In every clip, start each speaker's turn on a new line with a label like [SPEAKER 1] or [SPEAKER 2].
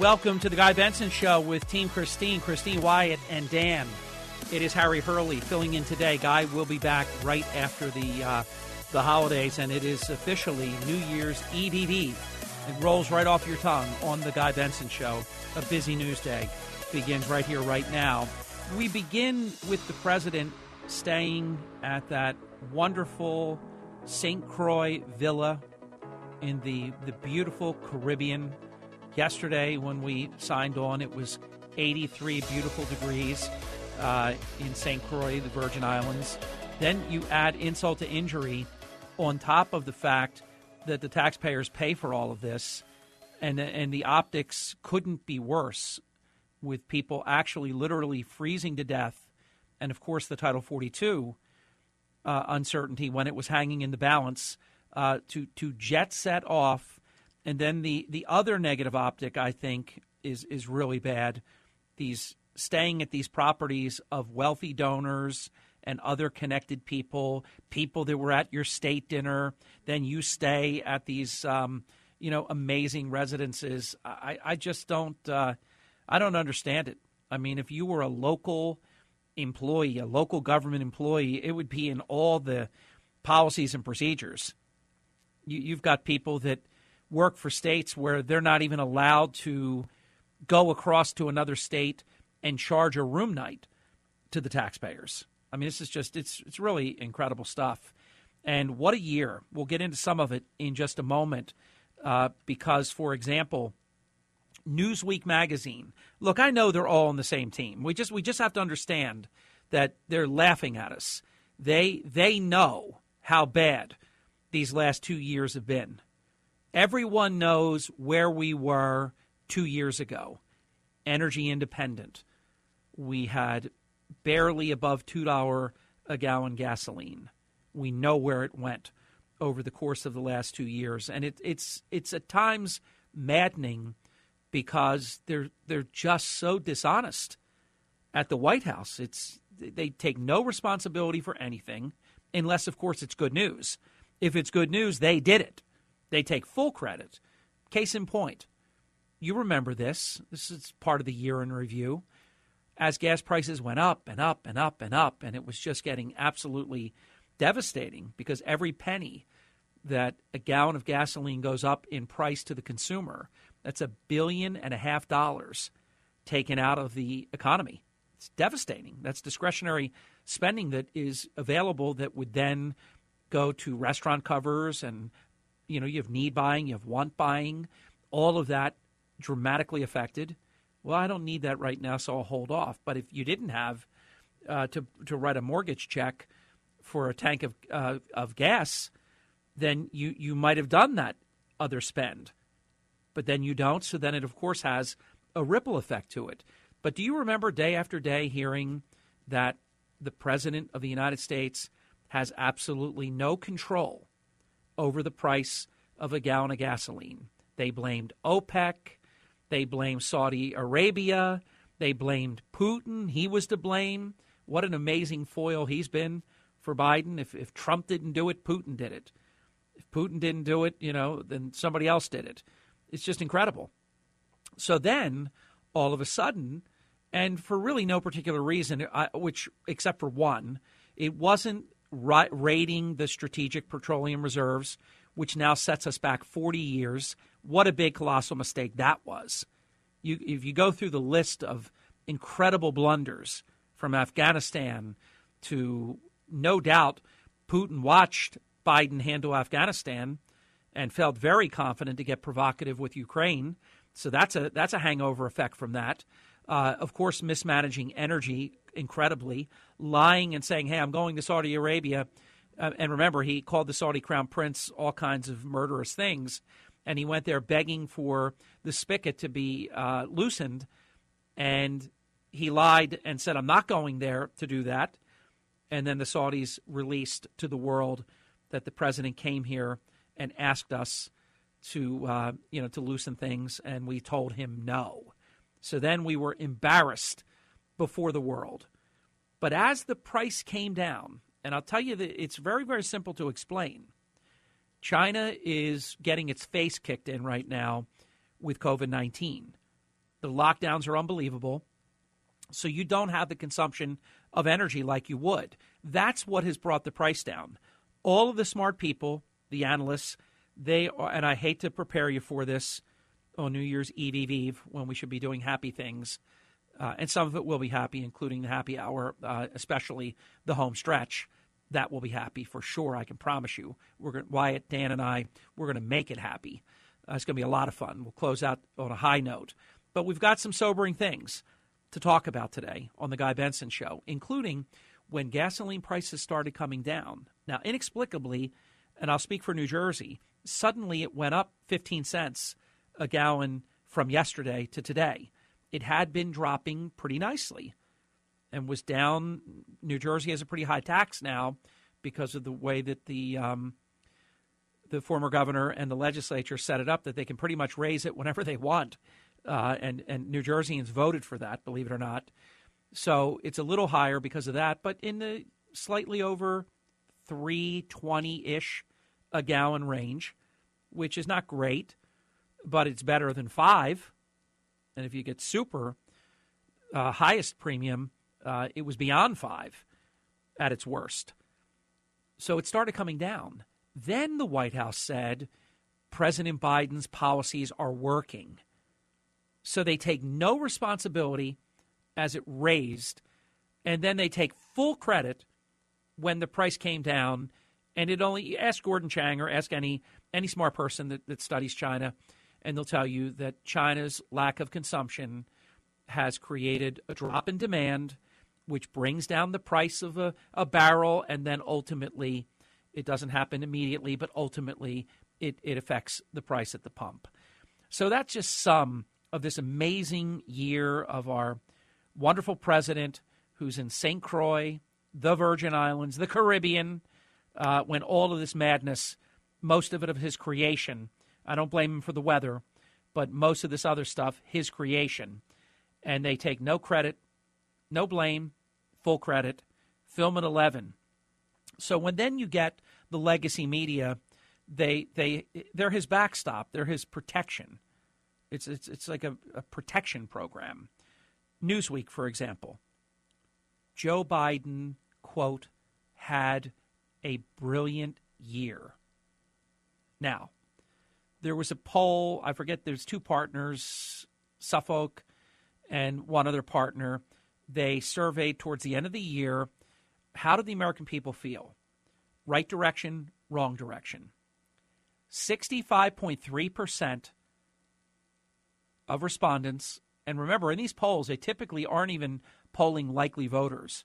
[SPEAKER 1] Welcome to the Guy Benson Show with Team Christine, Christine Wyatt, and Dan. It is Harry Hurley filling in today. Guy will be back right after the uh, the holidays, and it is officially New Year's EDD. It rolls right off your tongue on the Guy Benson Show. A busy news day begins right here, right now. We begin with the president staying at that wonderful St. Croix villa in the, the beautiful Caribbean. Yesterday, when we signed on, it was 83 beautiful degrees uh, in St. Croix, the Virgin Islands. Then you add insult to injury on top of the fact that the taxpayers pay for all of this, and and the optics couldn't be worse, with people actually literally freezing to death, and of course the Title 42 uh, uncertainty when it was hanging in the balance uh, to to jet set off, and then the the other negative optic I think is is really bad. These staying at these properties of wealthy donors and other connected people, people that were at your state dinner. Then you stay at these, um, you know, amazing residences. I, I just don't, uh, I don't understand it. I mean, if you were a local employee, a local government employee, it would be in all the policies and procedures. You, you've got people that work for states where they're not even allowed to go across to another state and charge a room night to the taxpayers. I mean, this is just it's it's really incredible stuff. And what a year! We'll get into some of it in just a moment, uh, because, for example, Newsweek magazine. Look, I know they're all on the same team. We just we just have to understand that they're laughing at us. They they know how bad these last two years have been. Everyone knows where we were two years ago. Energy independent. We had barely above $2 a gallon gasoline. We know where it went over the course of the last two years. And it, it's, it's at times maddening because they're, they're just so dishonest at the White House. It's, they take no responsibility for anything unless, of course, it's good news. If it's good news, they did it. They take full credit. Case in point, you remember this. This is part of the year in review as gas prices went up and up and up and up, and it was just getting absolutely devastating because every penny that a gallon of gasoline goes up in price to the consumer, that's a billion and a half dollars taken out of the economy. It's devastating. That's discretionary spending that is available that would then go to restaurant covers and you know, you have need buying, you have want buying, all of that dramatically affected well, I don't need that right now, so I'll hold off. But if you didn't have uh, to to write a mortgage check for a tank of uh, of gas, then you you might have done that other spend, but then you don't. So then it of course has a ripple effect to it. But do you remember day after day hearing that the president of the United States has absolutely no control over the price of a gallon of gasoline? They blamed OPEC. They blamed Saudi Arabia. They blamed Putin. He was to blame. What an amazing foil he's been for Biden. If, if Trump didn't do it, Putin did it. If Putin didn't do it, you know, then somebody else did it. It's just incredible. So then, all of a sudden, and for really no particular reason, which except for one, it wasn't raiding the strategic petroleum reserves, which now sets us back 40 years what a big colossal mistake that was. You, if you go through the list of incredible blunders from Afghanistan to no doubt Putin watched Biden handle Afghanistan and felt very confident to get provocative with Ukraine. So that's a that's a hangover effect from that. Uh, of course, mismanaging energy incredibly, lying and saying, "Hey, I'm going to Saudi Arabia Uh, and remember, he called the Saudi crown prince all kinds of murderous things, and he went there begging for the spigot to be uh, loosened, and he lied and said, "I'm not going there to do that." And then the Saudis released to the world that the president came here and asked us to, uh, you know, to loosen things, and we told him no. So then we were embarrassed before the world. But as the price came down, and I'll tell you that it's very, very simple to explain. China is getting its face kicked in right now with COVID 19. The lockdowns are unbelievable. So you don't have the consumption of energy like you would. That's what has brought the price down. All of the smart people, the analysts, they are, and I hate to prepare you for this on New Year's Eve, Eve, Eve, when we should be doing happy things. Uh, and some of it will be happy, including the happy hour, uh, especially the home stretch. That will be happy for sure. I can promise you. We're going Wyatt, Dan, and I. We're going to make it happy. Uh, it's going to be a lot of fun. We'll close out on a high note, but we've got some sobering things to talk about today on the Guy Benson Show, including when gasoline prices started coming down. Now, inexplicably, and I'll speak for New Jersey, suddenly it went up 15 cents a gallon from yesterday to today. It had been dropping pretty nicely and was down. New Jersey has a pretty high tax now because of the way that the um, the former governor and the legislature set it up that they can pretty much raise it whenever they want, uh, and and New Jerseyans voted for that, believe it or not. So it's a little higher because of that, but in the slightly over three twenty ish a gallon range, which is not great, but it's better than five. And if you get super uh, highest premium, uh, it was beyond five at its worst. So it started coming down. Then the White House said President Biden's policies are working. So they take no responsibility as it raised, and then they take full credit when the price came down and it only ask Gordon Chang or ask any any smart person that, that studies China, and they'll tell you that China's lack of consumption has created a drop in demand, which brings down the price of a, a barrel, and then ultimately, it doesn't happen immediately, but ultimately it, it affects the price at the pump. So that's just some of this amazing year of our wonderful president who's in St. Croix, the Virgin Islands, the Caribbean, uh, when all of this madness, most of it of his creation, I don't blame him for the weather, but most of this other stuff, his creation. And they take no credit, no blame, full credit. Film at 11. So when then you get the legacy media, they they they're his backstop, they're his protection. It's it's it's like a, a protection program. Newsweek, for example, Joe Biden quote had a brilliant year. Now, there was a poll, I forget, there's two partners, Suffolk and one other partner. They surveyed towards the end of the year how did the American people feel? Right direction, wrong direction. 65.3% of respondents, and remember, in these polls, they typically aren't even polling likely voters.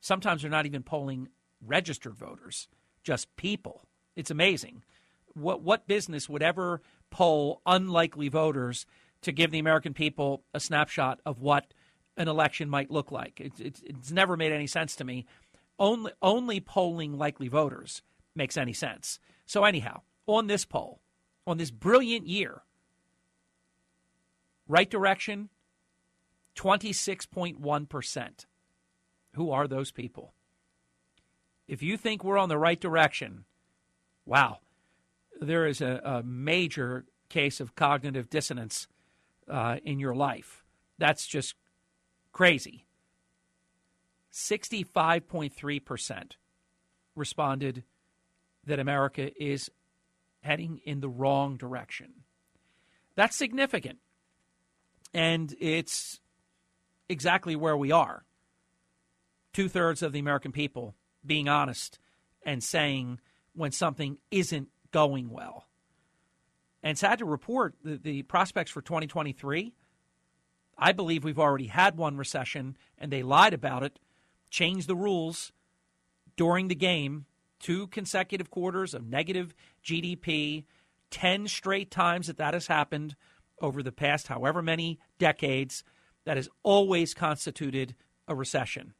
[SPEAKER 1] Sometimes they're not even polling registered voters, just people. It's amazing. What what business would ever poll unlikely voters to give the American people a snapshot of what an election might look like? It's it's, never made any sense to me. Only only polling likely voters makes any sense. So anyhow, on this poll, on this brilliant year, right direction, twenty six point one percent. Who are those people? if you think we're on the right direction, wow, there is a, a major case of cognitive dissonance uh, in your life. That's just crazy. 65.3% responded that America is heading in the wrong direction. That's significant. And it's exactly where we are. Two thirds of the American people being honest and saying when something isn't going well. And sad to report the, the prospects for 2023. I believe we've already had one recession and they lied about it, changed the rules during the game, two consecutive quarters of negative GDP, 10 straight times that that has happened over the past however many decades, that has always constituted a recession.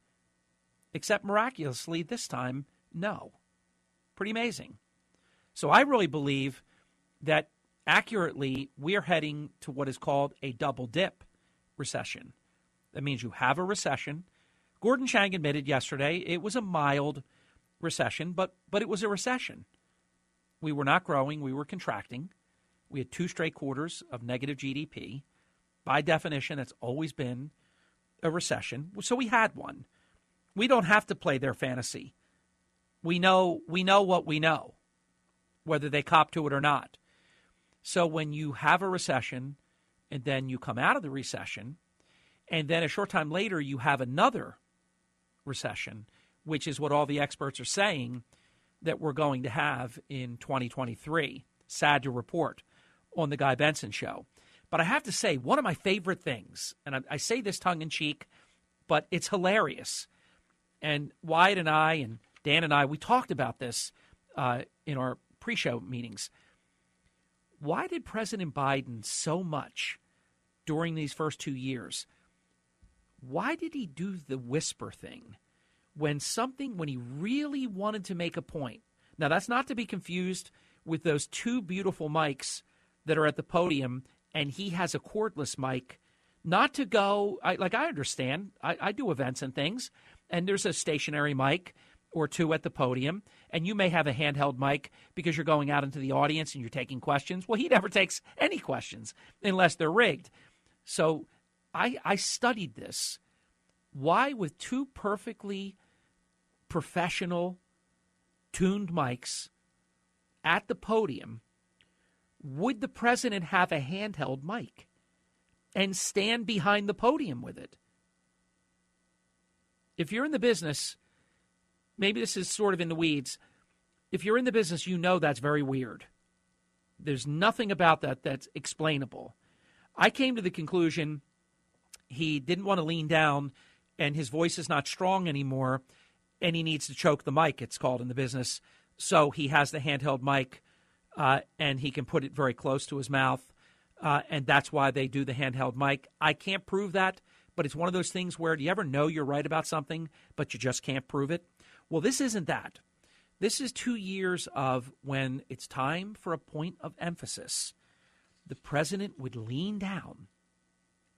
[SPEAKER 1] Except miraculously, this time, no. Pretty amazing. So I really believe that accurately, we are heading to what is called a double dip recession. That means you have a recession. Gordon Chang admitted yesterday it was a mild recession, but but it was a recession. We were not growing, we were contracting. We had two straight quarters of negative GDP. By definition, that's always been a recession. So we had one. We don't have to play their fantasy. We know we know what we know, whether they cop to it or not. So when you have a recession and then you come out of the recession, and then a short time later you have another recession, which is what all the experts are saying that we're going to have in 2023. Sad to report on the Guy Benson show. But I have to say, one of my favorite things, and I, I say this tongue in cheek, but it's hilarious. And Wyatt and I, and Dan and I, we talked about this uh, in our pre show meetings. Why did President Biden so much during these first two years? Why did he do the whisper thing? when something when he really wanted to make a point. Now that's not to be confused with those two beautiful mics that are at the podium, and he has a cordless mic. Not to go I, like I understand. I, I do events and things, and there's a stationary mic or two at the podium, and you may have a handheld mic because you're going out into the audience and you're taking questions. Well, he never takes any questions unless they're rigged. So I, I studied this. Why, with two perfectly professional tuned mics at the podium, would the president have a handheld mic and stand behind the podium with it? If you're in the business, maybe this is sort of in the weeds. If you're in the business, you know that's very weird. There's nothing about that that's explainable. I came to the conclusion he didn't want to lean down and his voice is not strong anymore and he needs to choke the mic, it's called in the business. So he has the handheld mic uh, and he can put it very close to his mouth. Uh, and that's why they do the handheld mic. I can't prove that, but it's one of those things where do you ever know you're right about something, but you just can't prove it? Well, this isn't that. This is two years of when it's time for a point of emphasis. The president would lean down,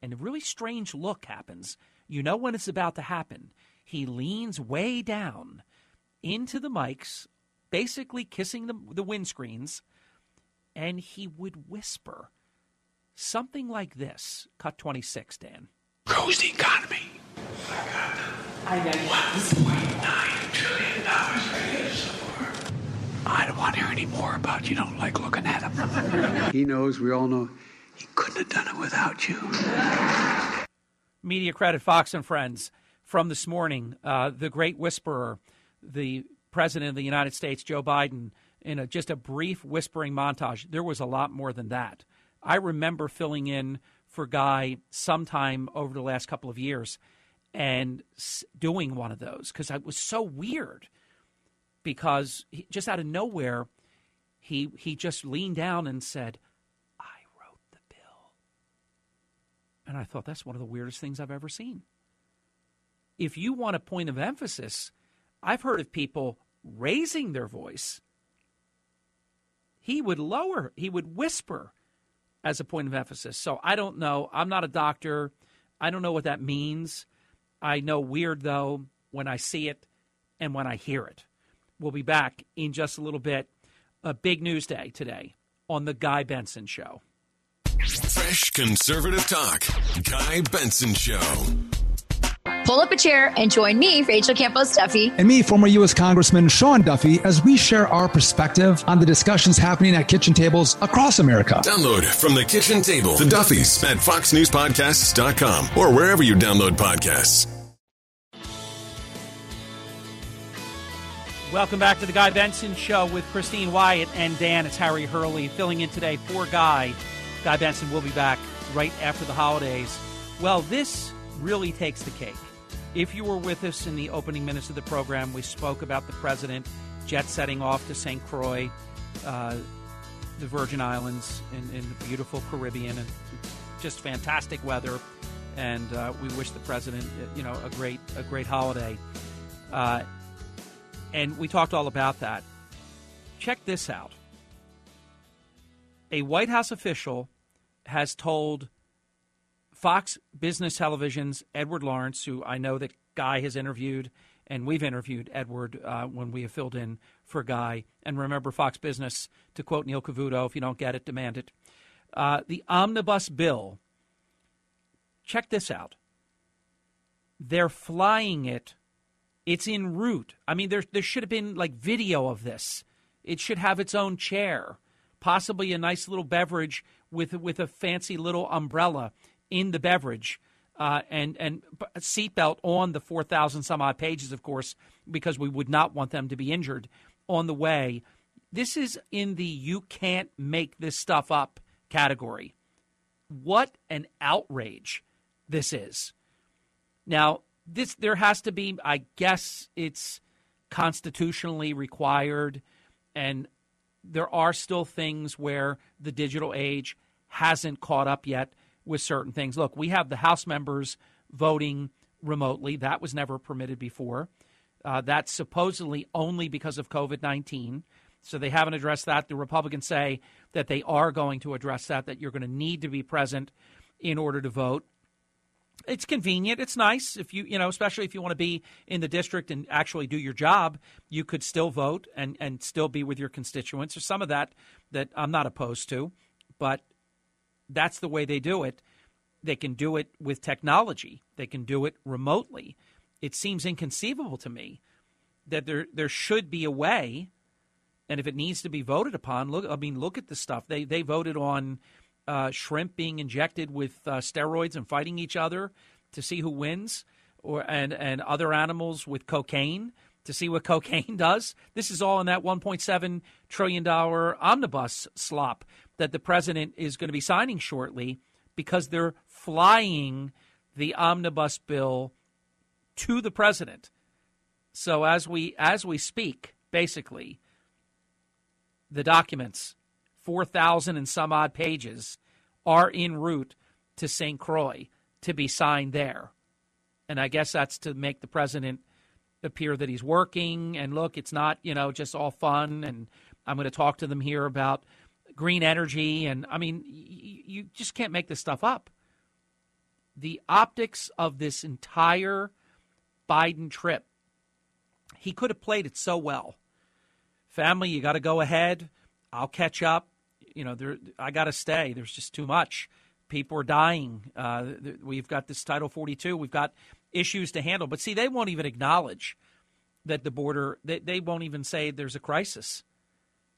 [SPEAKER 1] and a really strange look happens. You know when it's about to happen he leans way down into the mics, basically kissing the, the windscreens, and he would whisper something like this. Cut 26, Dan.
[SPEAKER 2] Grows the economy. I got $1.9 trillion right here somewhere. I don't want to hear any more about you don't like looking at him. he knows, we all know, he couldn't have done it without you.
[SPEAKER 1] Media credit, Fox and Friends from this morning. Uh, the great whisperer, the president of the United States, Joe Biden, in a, just a brief whispering montage. There was a lot more than that. I remember filling in for Guy sometime over the last couple of years and doing one of those because it was so weird. Because he, just out of nowhere, he he just leaned down and said, "I wrote the bill," and I thought that's one of the weirdest things I've ever seen if you want a point of emphasis, I've heard of people raising their voice. He would lower, he would whisper as a point of emphasis. So I don't know. I'm not a doctor. I don't know what that means. I know weird, though, when I see it and when I hear it. We'll be back in just a little bit. A big news day today on The Guy Benson Show.
[SPEAKER 3] Fresh conservative talk. Guy Benson Show.
[SPEAKER 4] Pull up a chair and join me, Rachel Campos Duffy.
[SPEAKER 5] And me, former U.S. Congressman Sean Duffy, as we share our perspective on the discussions happening at kitchen tables across America.
[SPEAKER 3] Download from the kitchen table the Duffys at foxnewspodcasts.com or wherever you download podcasts.
[SPEAKER 1] Welcome back to the Guy Benson Show with Christine Wyatt and Dan. It's Harry Hurley filling in today for Guy. Guy Benson will be back right after the holidays. Well, this really takes the cake. If you were with us in the opening minutes of the program, we spoke about the president jet setting off to St. Croix, uh, the Virgin Islands, in, the beautiful Caribbean, and just fantastic weather. And uh, we wish the president, you know, a great a great holiday. Uh, and we talked all about that. Check this out. A White House official has told Fox Business Television's Edward Lawrence, who I know that Guy has interviewed, and we've interviewed Edward uh, when we have filled in for Guy. And remember, Fox Business, to quote Neil Cavuto, if you don't get it, demand it. Uh, the omnibus bill, check this out. They're flying it. It's en route. I mean, there, there should have been like video of this. It should have its own chair, possibly a nice little beverage with with a fancy little umbrella in the beverage uh, and and seatbelt on the four thousand some odd pages, of course, because we would not want them to be injured on the way. This is in the you can't make this stuff up category. What an outrage this is. Now, this there has to be, I guess it's constitutionally required, and there are still things where the digital age hasn't caught up yet with certain things. Look, we have the House members voting remotely. That was never permitted before. Uh, that's supposedly only because of COVID 19. So they haven't addressed that. The Republicans say that they are going to address that, that you're going to need to be present in order to vote. It's convenient. It's nice if you, you know, especially if you want to be in the district and actually do your job, you could still vote and, and still be with your constituents. There's some of that that I'm not opposed to, but that's the way they do it. They can do it with technology. They can do it remotely. It seems inconceivable to me that there there should be a way, and if it needs to be voted upon, look. I mean, look at the stuff they they voted on uh, shrimp being injected with uh, steroids and fighting each other to see who wins, or and and other animals with cocaine to see what cocaine does. This is all in that 1.7 trillion dollar omnibus slop that the president is going to be signing shortly because they're flying the omnibus bill to the president. So as we as we speak, basically, the documents, four thousand and some odd pages, are en route to St. Croix to be signed there. And I guess that's to make the president appear that he's working and look, it's not, you know, just all fun and I'm going to talk to them here about green energy. And I mean, y- you just can't make this stuff up. The optics of this entire Biden trip, he could have played it so well. Family, you got to go ahead. I'll catch up. You know, there, I got to stay. There's just too much. People are dying. Uh, we've got this Title 42. We've got issues to handle. But see, they won't even acknowledge that the border, they, they won't even say there's a crisis.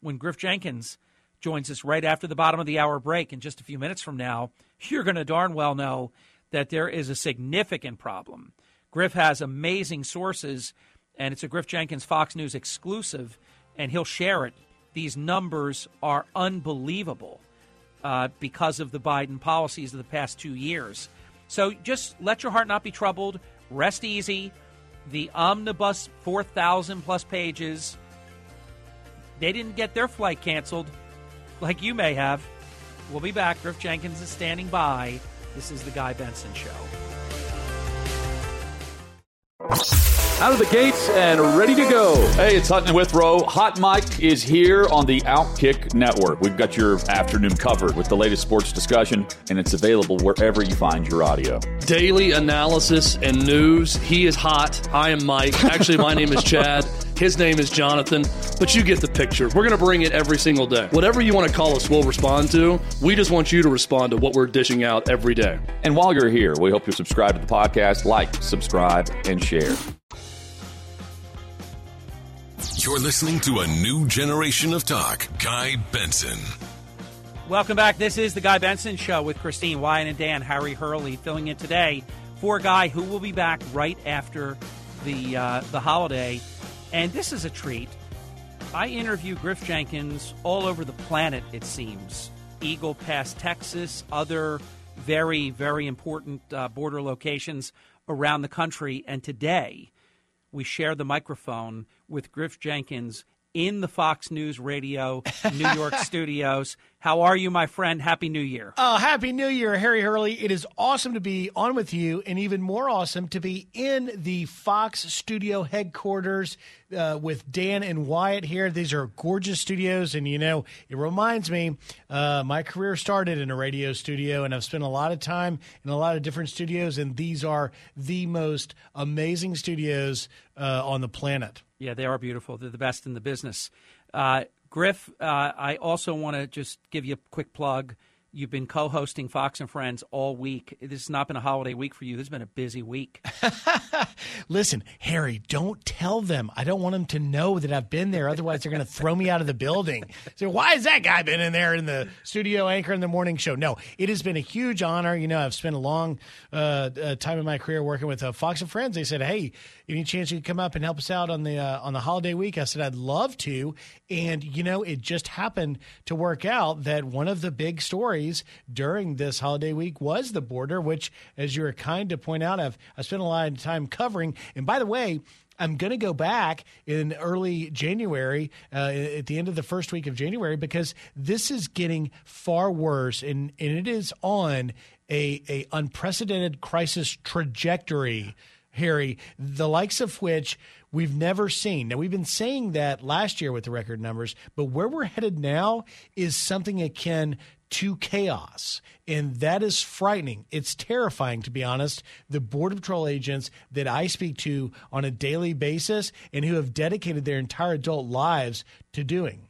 [SPEAKER 1] When Griff Jenkins joins us right after the bottom of the hour break in just a few minutes from now, you're going to darn well know that there is a significant problem. Griff has amazing sources, and it's a Griff Jenkins Fox News exclusive, and he'll share it. These numbers are unbelievable uh, because of the Biden policies of the past two years. So just let your heart not be troubled. Rest easy. The omnibus 4,000 plus pages, they didn't get their flight canceled like you may have. We'll be back. Griff Jenkins is standing by. This is the Guy Benson Show.
[SPEAKER 6] Out of the gates and ready to go. Hey, it's Hutton Withrow. Hot Mike is here on the Outkick Network. We've got your afternoon covered with the latest sports discussion, and it's available wherever you find your audio.
[SPEAKER 7] Daily analysis and news. He is hot. I am Mike. Actually, my name is Chad. His name is Jonathan, but you get the picture. We're going to bring it every single day. Whatever you want to call us, we'll respond to. We just want you to respond to what we're dishing out every day.
[SPEAKER 6] And while you're here, we hope you subscribe to the podcast, like, subscribe, and share.
[SPEAKER 3] You're listening to a new generation of talk. Guy Benson.
[SPEAKER 1] Welcome back. This is the Guy Benson Show with Christine Wyatt and Dan Harry Hurley filling in today for a guy who will be back right after the uh, the holiday. And this is a treat. I interview Griff Jenkins all over the planet, it seems. Eagle Pass, Texas, other very, very important uh, border locations around the country. And today, we share the microphone with Griff Jenkins in the Fox News Radio New York studios. How are you, my friend? Happy New Year.
[SPEAKER 8] Oh, Happy New Year, Harry Hurley. It is awesome to be on with you, and even more awesome to be in the Fox studio headquarters uh, with Dan and Wyatt here. These are gorgeous studios, and you know, it reminds me uh, my career started in a radio studio, and I've spent a lot of time in a lot of different studios, and these are the most amazing studios uh, on the planet.
[SPEAKER 1] Yeah, they are beautiful. They're the best in the business. Griff, uh, I also want to just give you a quick plug. You've been co hosting Fox and Friends all week. This has not been a holiday week for you. This has been a busy week.
[SPEAKER 8] Listen, Harry, don't tell them. I don't want them to know that I've been there. Otherwise, they're going to throw me out of the building. So, why has that guy been in there in the studio anchor in the morning show? No, it has been a huge honor. You know, I've spent a long uh, uh, time in my career working with uh, Fox and Friends. They said, hey, any chance you could come up and help us out on the uh, on the holiday week? I said, I'd love to. And, you know, it just happened to work out that one of the big stories during this holiday week was the border, which, as you were kind to point out, I've, I spent a lot of time covering. And by the way, I'm going to go back in early January, uh, at the end of the first week of January, because this is getting far worse, and, and it is on a, a unprecedented crisis trajectory. Harry, the likes of which we've never seen. Now, we've been saying that last year with the record numbers, but where we're headed now is something akin to chaos. And that is frightening. It's terrifying, to be honest. The Border Patrol agents that I speak to on a daily basis and who have dedicated their entire adult lives to doing.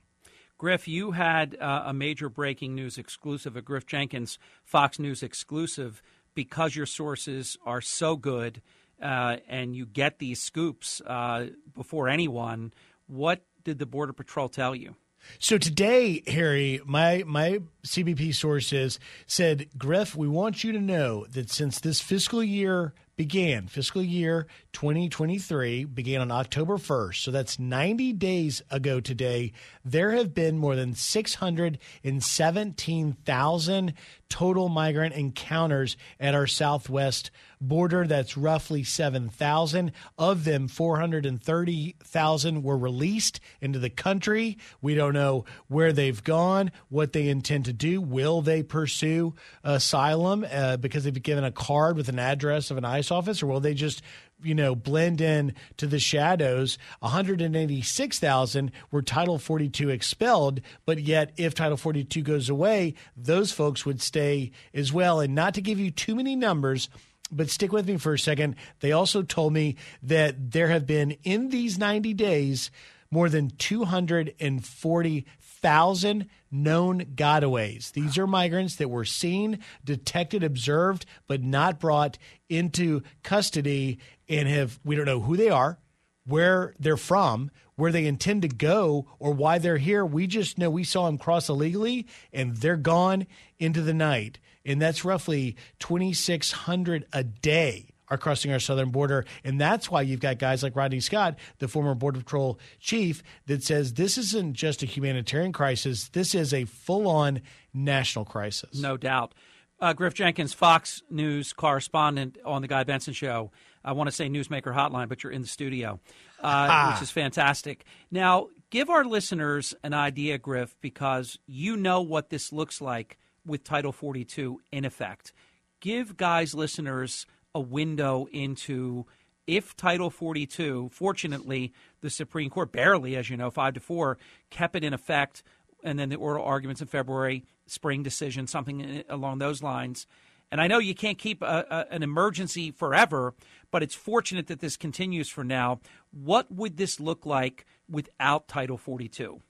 [SPEAKER 1] Griff, you had uh, a major breaking news exclusive, a Griff Jenkins Fox News exclusive, because your sources are so good uh, and you get these scoops uh, before anyone. What did the Border Patrol tell you?
[SPEAKER 8] So today, Harry, my my CBP sources said, Griff, we want you to know that since this fiscal year began, fiscal year 2023 began on October 1st, so that's 90 days ago today, there have been more than 617,000 total migrant encounters at our southwest border. That's roughly 7,000. Of them, 430,000 were released into the country. We don't know where they've gone, what they intend to do. Will they pursue asylum uh, because they've given a card with an address of an ICE office, or will they just you know, blend in to the shadows. 186,000 were Title 42 expelled, but yet if Title 42 goes away, those folks would stay as well. And not to give you too many numbers, but stick with me for a second. They also told me that there have been in these 90 days more than 240,000 known gotaways. These are migrants that were seen, detected, observed, but not brought into custody and have, we don't know who they are, where they're from, where they intend to go, or why they're here. We just know we saw them cross illegally and they're gone into the night. And that's roughly 2,600 a day are crossing our southern border. And that's why you've got guys like Rodney Scott, the former Border Patrol chief, that says this isn't just a humanitarian crisis, this is a full on national crisis.
[SPEAKER 1] No doubt. Uh, Griff Jenkins, Fox News correspondent on the Guy Benson Show. I want to say Newsmaker Hotline, but you're in the studio, uh, which is fantastic. Now, give our listeners an idea, Griff, because you know what this looks like with Title 42 in effect. Give guys, listeners, a window into if Title 42, fortunately, the Supreme Court barely, as you know, five to four, kept it in effect, and then the oral arguments in February, spring decision, something uh, along those lines. And I know you can't keep a, a, an emergency forever, but it's fortunate that this continues for now. What would this look like without Title 42?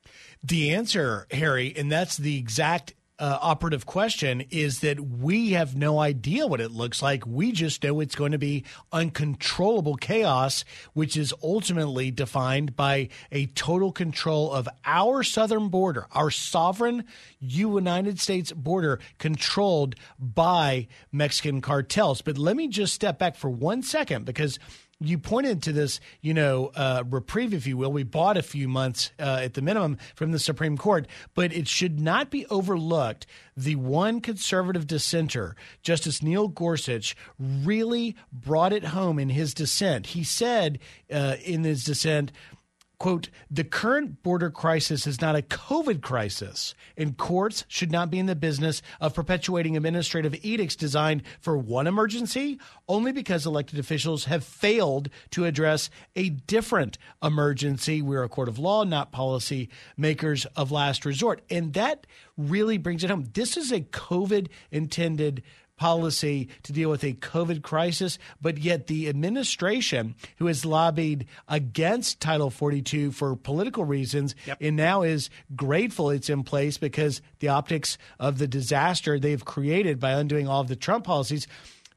[SPEAKER 8] The answer, Harry, and that's the exact uh, operative question is that we have no idea what it looks like. We just know it's going to be uncontrollable chaos, which is ultimately defined by a total control of our southern border, our sovereign United States border controlled by Mexican cartels. But let me just step back for one second because you pointed to this, you know, uh, reprieve, if you will. We bought a few months uh, at the minimum from the Supreme Court, but it should not be overlooked. The one conservative dissenter, Justice Neil Gorsuch, really brought it home in his dissent. He said uh, in his dissent, quote, the current border crisis is not a COVID crisis, and courts should not be in the business of perpetuating administrative edicts designed for one emergency only because elected officials have failed to address a different emergency. We're a court of law, not policy makers of last resort. And that really brings it home. This is a COVID intended policy to deal with a COVID crisis, but yet the administration, who has lobbied against Title 42 for political reasons, yep. and now is grateful it's in place because the optics of the disaster they've created by undoing all of the Trump policies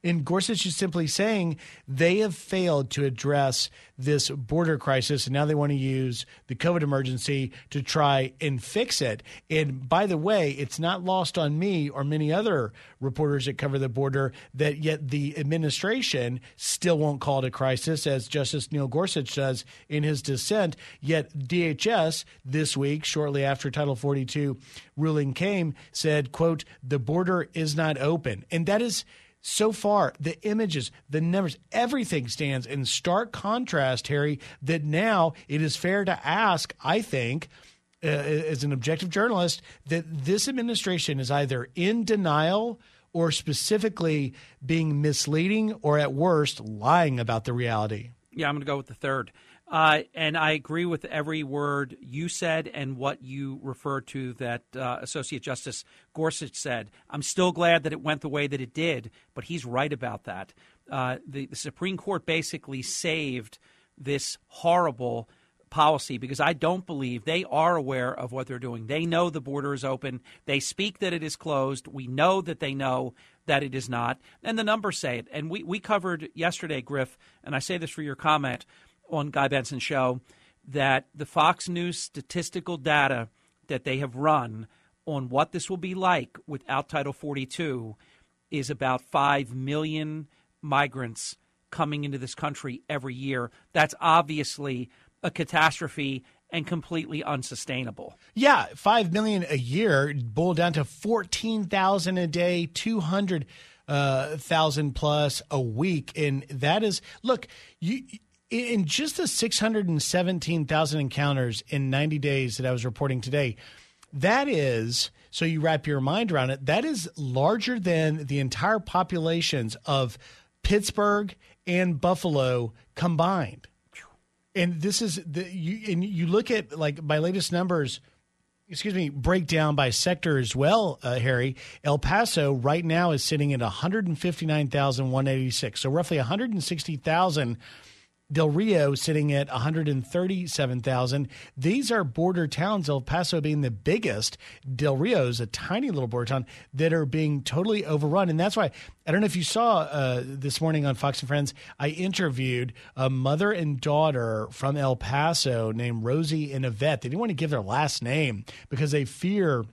[SPEAKER 8] and Gorsuch is simply saying they have failed to address this border crisis, and now they want to use the COVID emergency to try and fix it. And by the way, it's not lost on me or many other reporters that cover the border that yet the administration still won't call it a crisis, as Justice Neil Gorsuch does in his dissent. Yet DHS this week, shortly after Title 42 ruling came, said, "quote The border is not open," and that is so far, the images, the numbers, everything stands in stark contrast, Harry, that now it is fair to ask, I think, uh, as an objective journalist, that this administration is either in denial or specifically being misleading or at worst lying about the reality.
[SPEAKER 1] Yeah, I'm going to go with the third. Uh, and I agree with every word you said and what you referred to that uh, Associate Justice Gorsuch said. I'm still glad that it went the way that it did, but he's right about that. Uh, the, the, Supreme Court basically saved this horrible policy because I don't believe they are aware of what they're doing. They know the border is open. They speak that it is closed. We know that they know that it is not. And the numbers say it. And we, we covered yesterday, Griff, and I say this for your comment on Guy Benson's show that the Fox News statistical data that they have run on what this will be like without Title 42 is about 5 million migrants coming into this country every year. That's obviously a catastrophe and completely unsustainable.
[SPEAKER 8] Yeah, 5 million a year boiled down to 14,000 a day, 200 uh, thousand plus a week, and that is look. You in just the 617,000 encounters in 90 days that I was reporting today, that is, so you wrap your mind around it, that is larger than the entire populations of Pittsburgh and Buffalo combined. And this is the you and you look at like my latest numbers excuse me, breakdown by sector as well, uh, Harry. El Paso right now is sitting at 159,186. So roughly 160,000 Del Rio sitting at 137,000. These are border towns, El Paso being the biggest. Del Rio is a tiny little border town that are being totally overrun. And that's why I don't know if you saw uh, this morning on Fox and Friends, I interviewed a mother and daughter from El Paso named Rosie and Yvette. They didn't want to give their last name because they fear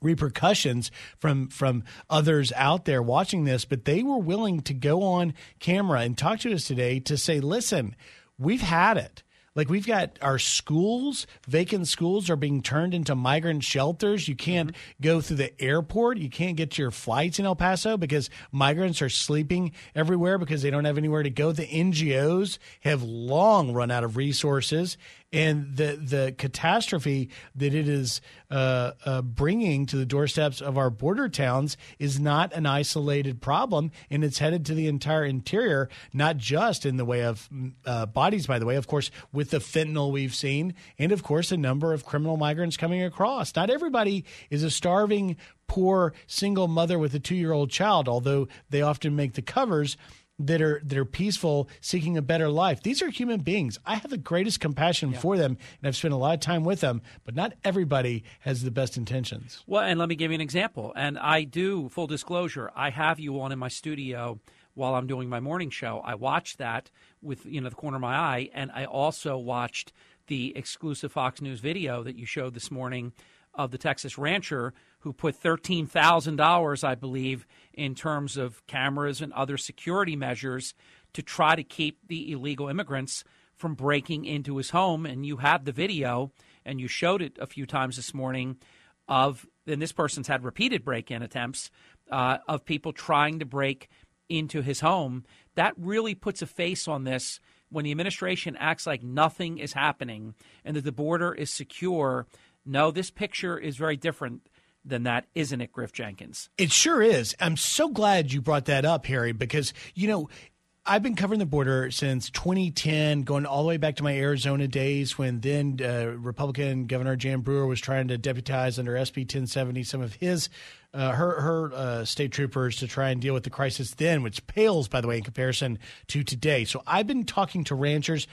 [SPEAKER 8] repercussions from from others out there watching this but they were willing to go on camera and talk to us today to say listen we've had it like we've got our schools, vacant schools are being turned into migrant shelters. You can't mm-hmm. go through the airport. You can't get your flights in El Paso because migrants are sleeping everywhere because they don't have anywhere to go. The NGOs have long run out of resources and the the catastrophe that it is uh, uh, bringing to the doorsteps of our border towns is not an isolated problem, and it's headed to the entire interior, not just in the way of uh, bodies. By the way, of course, with the fentanyl we've seen, and of course, a number of criminal migrants coming across. Not everybody is a starving, poor single mother with a two year old child, although they often make the covers that are that are peaceful, seeking a better life. These are human beings. I have the greatest compassion yeah. for them, and I've spent a lot of time with them. But not everybody has the best intentions.
[SPEAKER 1] Well, and let me give you an example. And I do full disclosure. I have you on in my studio while I'm doing my morning show. I watched that with you know the corner of my eye, and I also watched the exclusive Fox News video that you showed this morning of the Texas rancher who put $13,000, I believe, in terms of cameras and other security measures to try to keep the illegal immigrants from breaking into his home. And you have the video, and you showed it a few times this morning of, and this person's had repeated break in attempts uh, of people trying to break into his home. That really puts a face on this when the administration acts like nothing is happening and that the border is secure, no, this picture is very different than that, isn't it, Griff Jenkins?
[SPEAKER 8] It sure is. I'm so glad you brought that up, Harry, because, you know, I've been covering the border since 2010, going all the way back to my Arizona days when then uh, Republican Governor Jan Brewer was trying to deputize under SB 1070 some of his uh, her her uh, state troopers to try and deal with the crisis then, which pales, by the way, in comparison to today. So I've been talking to ranchers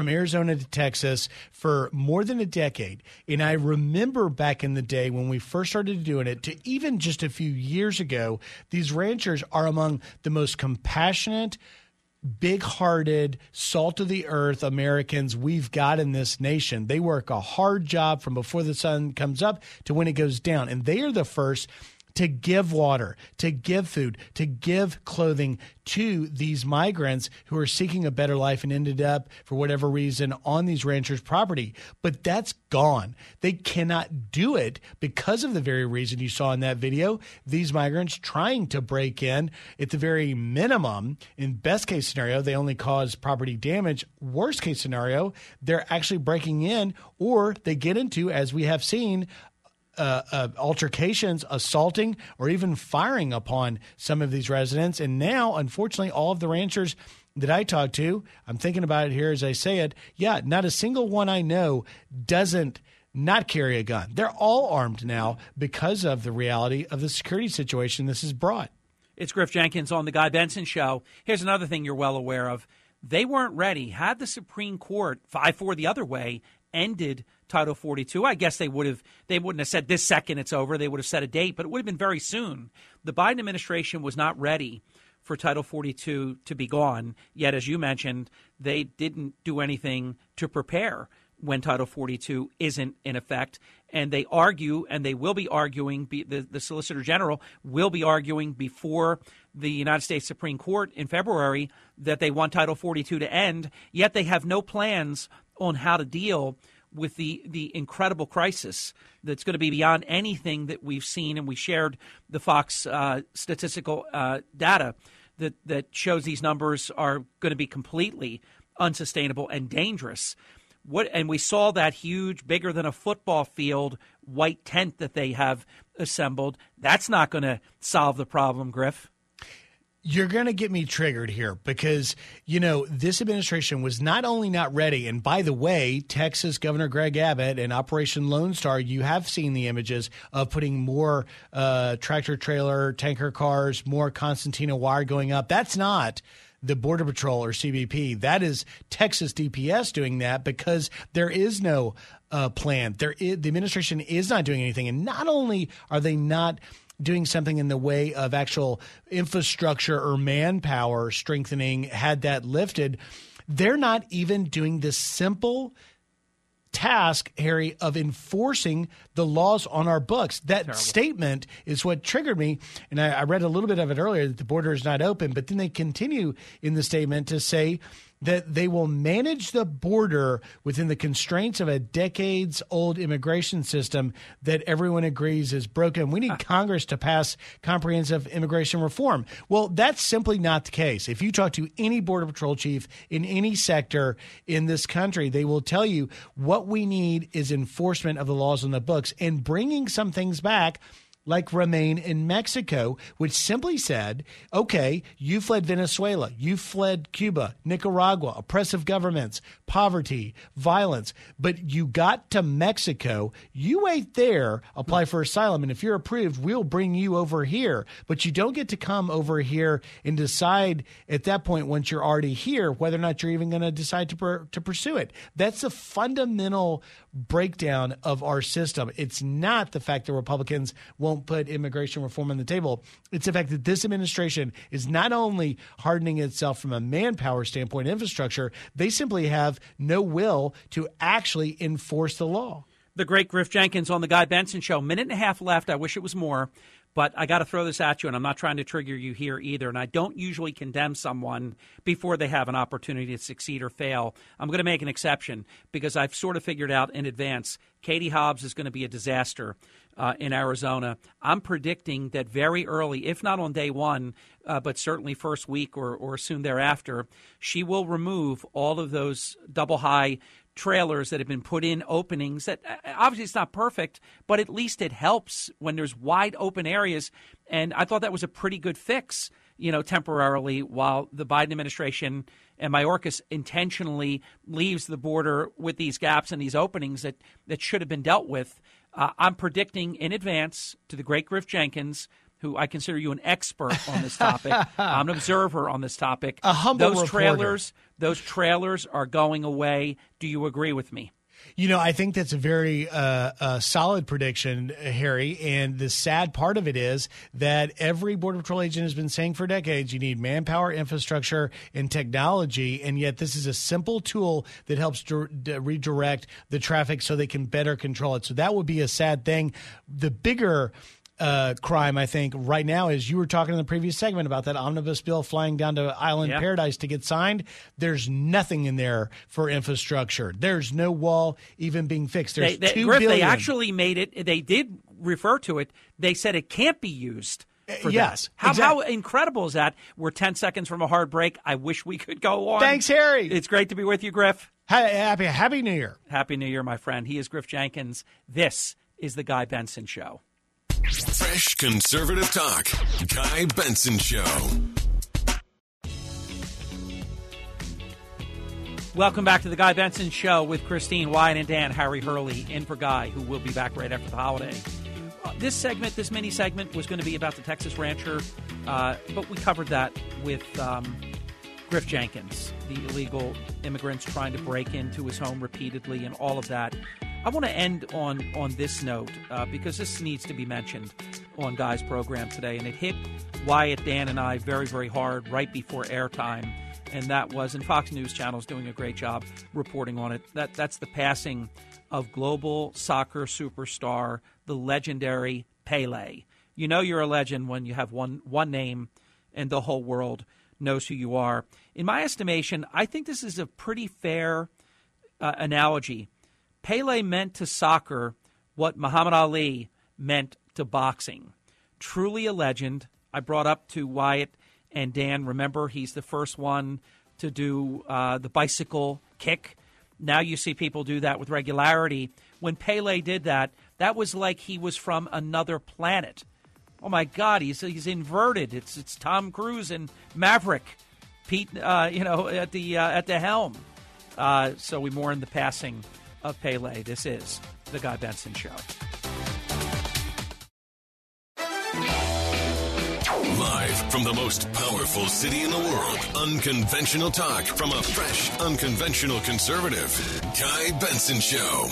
[SPEAKER 8] from Arizona to Texas for more than a decade. And I remember back in the day when we first started doing it to even just a few years ago, these ranchers are among the most compassionate, big hearted, salt of the earth Americans we've got in this nation. They work a hard job from before the sun comes up to when it goes down. And they are the first to give water, to give food, to give clothing to these migrants who are seeking a better life and ended up, for whatever reason, on these ranchers' property. But that's gone. They cannot do it because of the very reason you saw in that video. These migrants trying to break in at the very minimum. In best case scenario, they only cause property damage. Worst case scenario, they're actually breaking in or they get into, as we have seen, uh, uh, altercations, assaulting, or even firing upon some of these residents. And now, unfortunately, all of the ranchers that I talk to, I'm thinking about it here as I say it. Yeah, not a single one I know doesn't not carry a gun. They're all armed now because of the reality of the security situation this has brought.
[SPEAKER 1] It's Griff Jenkins on the Guy Benson Show. Here's another thing you're well aware of. They weren't ready. Had the Supreme Court 5 4 the other way ended Title 42. I guess they would have they wouldn't have said this second it's over. They would have set a date, but it would have been very soon. The Biden administration was not ready for Title 42 to be gone. Yet, as you mentioned, they didn't do anything to prepare when Title 42 isn't in effect. And they argue, and they will be arguing, the, the Solicitor General will be arguing before the United States Supreme Court in February that they want Title 42 to end, yet they have no plans on how to deal with the, the incredible crisis that's going to be beyond anything that we've seen. And we shared the Fox uh, statistical uh, data that, that shows these numbers are going to be completely unsustainable and dangerous. What, and we saw that huge, bigger than a football field white tent that they have assembled. That's not going to solve the problem, Griff.
[SPEAKER 8] You're going to get me triggered here because, you know, this administration was not only not ready, and by the way, Texas Governor Greg Abbott and Operation Lone Star, you have seen the images of putting more uh, tractor trailer, tanker cars, more concertina wire going up. That's not the Border Patrol or CBP. That is Texas DPS doing that because there is no uh, plan. There is, the administration is not doing anything. And not only are they not doing something in the way of actual infrastructure or manpower strengthening had that lifted. They're not even doing the simple task, Harry, of enforcing the laws on our books. That Terrible. statement is what triggered me. And I, I read a little bit of it earlier that the border is not open, but then they continue in the statement to say that they will manage the border within the constraints of a decades old immigration system that everyone agrees is broken. We need ah. Congress to pass comprehensive immigration reform. Well, that's simply not the case. If you talk to any Border Patrol chief in any sector in this country, they will tell you what we need is enforcement of the laws on the books and bringing some things back like Remain in Mexico, which simply said, okay, you fled Venezuela, you fled Cuba, Nicaragua, oppressive governments, poverty, violence, but you got to Mexico, you wait there, apply for asylum, and if you're approved, we'll bring you over here. But you don't get to come over here and decide at that point, once you're already here, whether or not you're even going to decide to, per- to pursue it. That's a fundamental breakdown of our system. It's not the fact that Republicans won't put immigration reform on the table. It's the fact that this administration is not only hardening itself from a manpower standpoint, infrastructure, they simply have no will to actually enforce the law.
[SPEAKER 1] The great Griff Jenkins on the Guy Benson Show. Minute and a half left. I wish it was more. But I got to throw this at you, and I'm not trying to trigger you here either. And I don't usually condemn someone before they have an opportunity to succeed or fail. I'm going to make an exception because I've sort of figured out in advance Katie Hobbs is going to be a disaster uh, in Arizona. I'm predicting that very early, if not on day one, uh, but certainly first week or, or soon thereafter, she will remove all of those double high trailers that have been put in openings that uh, obviously it's not perfect, but at least it helps when there's wide open areas. And I thought that was a pretty good fix, you know, temporarily while the Biden administration and Mayorkas intentionally leaves the border with these gaps and these openings that, that should have been dealt with. Uh, I'm predicting in advance to the great Griff Jenkins who I consider you an expert on this topic. I'm an observer on this topic.
[SPEAKER 8] A humble
[SPEAKER 1] those
[SPEAKER 8] reporter.
[SPEAKER 1] trailers, those trailers are going away. Do you agree with me?
[SPEAKER 8] You know, I think that's a very uh, uh, solid prediction, Harry. And the sad part of it is that every Border Patrol agent has been saying for decades you need manpower, infrastructure, and technology. And yet, this is a simple tool that helps d- redirect the traffic so they can better control it. So, that would be a sad thing. The bigger uh, crime, I think, right now is you were talking in the previous segment about that omnibus bill flying down to Island
[SPEAKER 1] Yeah.
[SPEAKER 8] Paradise to get signed. There's nothing in there for infrastructure. There's no wall even being fixed. There's
[SPEAKER 1] They, they,
[SPEAKER 8] two
[SPEAKER 1] Griff, they actually made it. They did refer to it. They said it can't be used. For
[SPEAKER 8] Uh, yes,
[SPEAKER 1] that. How,
[SPEAKER 8] exact-
[SPEAKER 1] how incredible is that? We're 10 seconds from a hard break. I wish we could go on.
[SPEAKER 8] Thanks, Harry.
[SPEAKER 1] It's great to be with you, Griff.
[SPEAKER 8] Happy Happy New Year.
[SPEAKER 1] Happy New Year, my friend. He is Griff Jenkins. This is the Guy Benson Show.
[SPEAKER 3] Fresh conservative talk. Guy Benson Show.
[SPEAKER 1] Welcome back to the Guy Benson Show with Christine Wyatt and Dan Harry Hurley in for Guy, who will be back right after the holiday. Uh, this segment, this mini segment, was going to be about the Texas rancher, uh, but we covered that with um, Griff Jenkins, the illegal immigrants trying to break into his home repeatedly, and all of that. I want to end on on this note uh, because this needs to be mentioned on Guy's program today, and it hit Wyatt, Dan, and I very, very hard right before airtime and that was, and Fox News Channel is doing a great job reporting on it. That that's the passing of global soccer superstar, the legendary Pele. You know you're a legend when you have one one name, and the whole world knows who you are. In my estimation, I think this is a pretty fair uh, analogy. Pele meant to soccer what Muhammad Ali meant to boxing. Truly a legend. I brought up to Wyatt and Dan. Remember, he's the first one to do uh, the bicycle kick. Now you see people do that with regularity. When Pele did that, that was like he was from another planet. Oh my God, he's he's inverted. It's it's Tom Cruise and Maverick, Pete, uh, you know, at the uh, at the helm. Uh, so we mourn the passing of Pele. This is the Guy Benson Show.
[SPEAKER 3] Live from the most powerful city in the world, unconventional talk from a fresh, unconventional conservative. Guy Benson Show.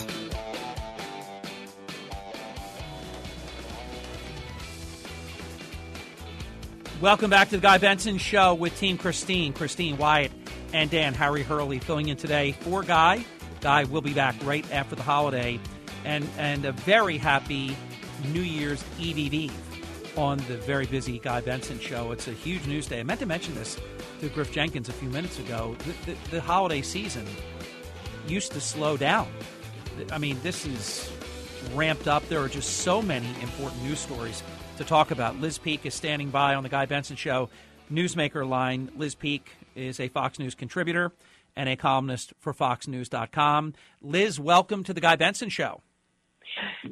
[SPEAKER 1] Welcome back to the Guy Benson Show with Team Christine, Christine Wyatt, and Dan Harry Hurley filling in today for Guy. Guy will be back right after the holiday, and and a very happy New Year's Eve Eve on the very busy Guy Benson Show. It's a huge news day. I meant to mention this to Griff Jenkins a few minutes ago. The, the, the holiday season used to slow down. I mean, this is ramped up. There are just so many important news stories to talk about. Liz Peek is standing by on the Guy Benson Show newsmaker line. Liz Peek is a Fox News contributor and a columnist for FoxNews.com. Liz, welcome to the Guy Benson Show.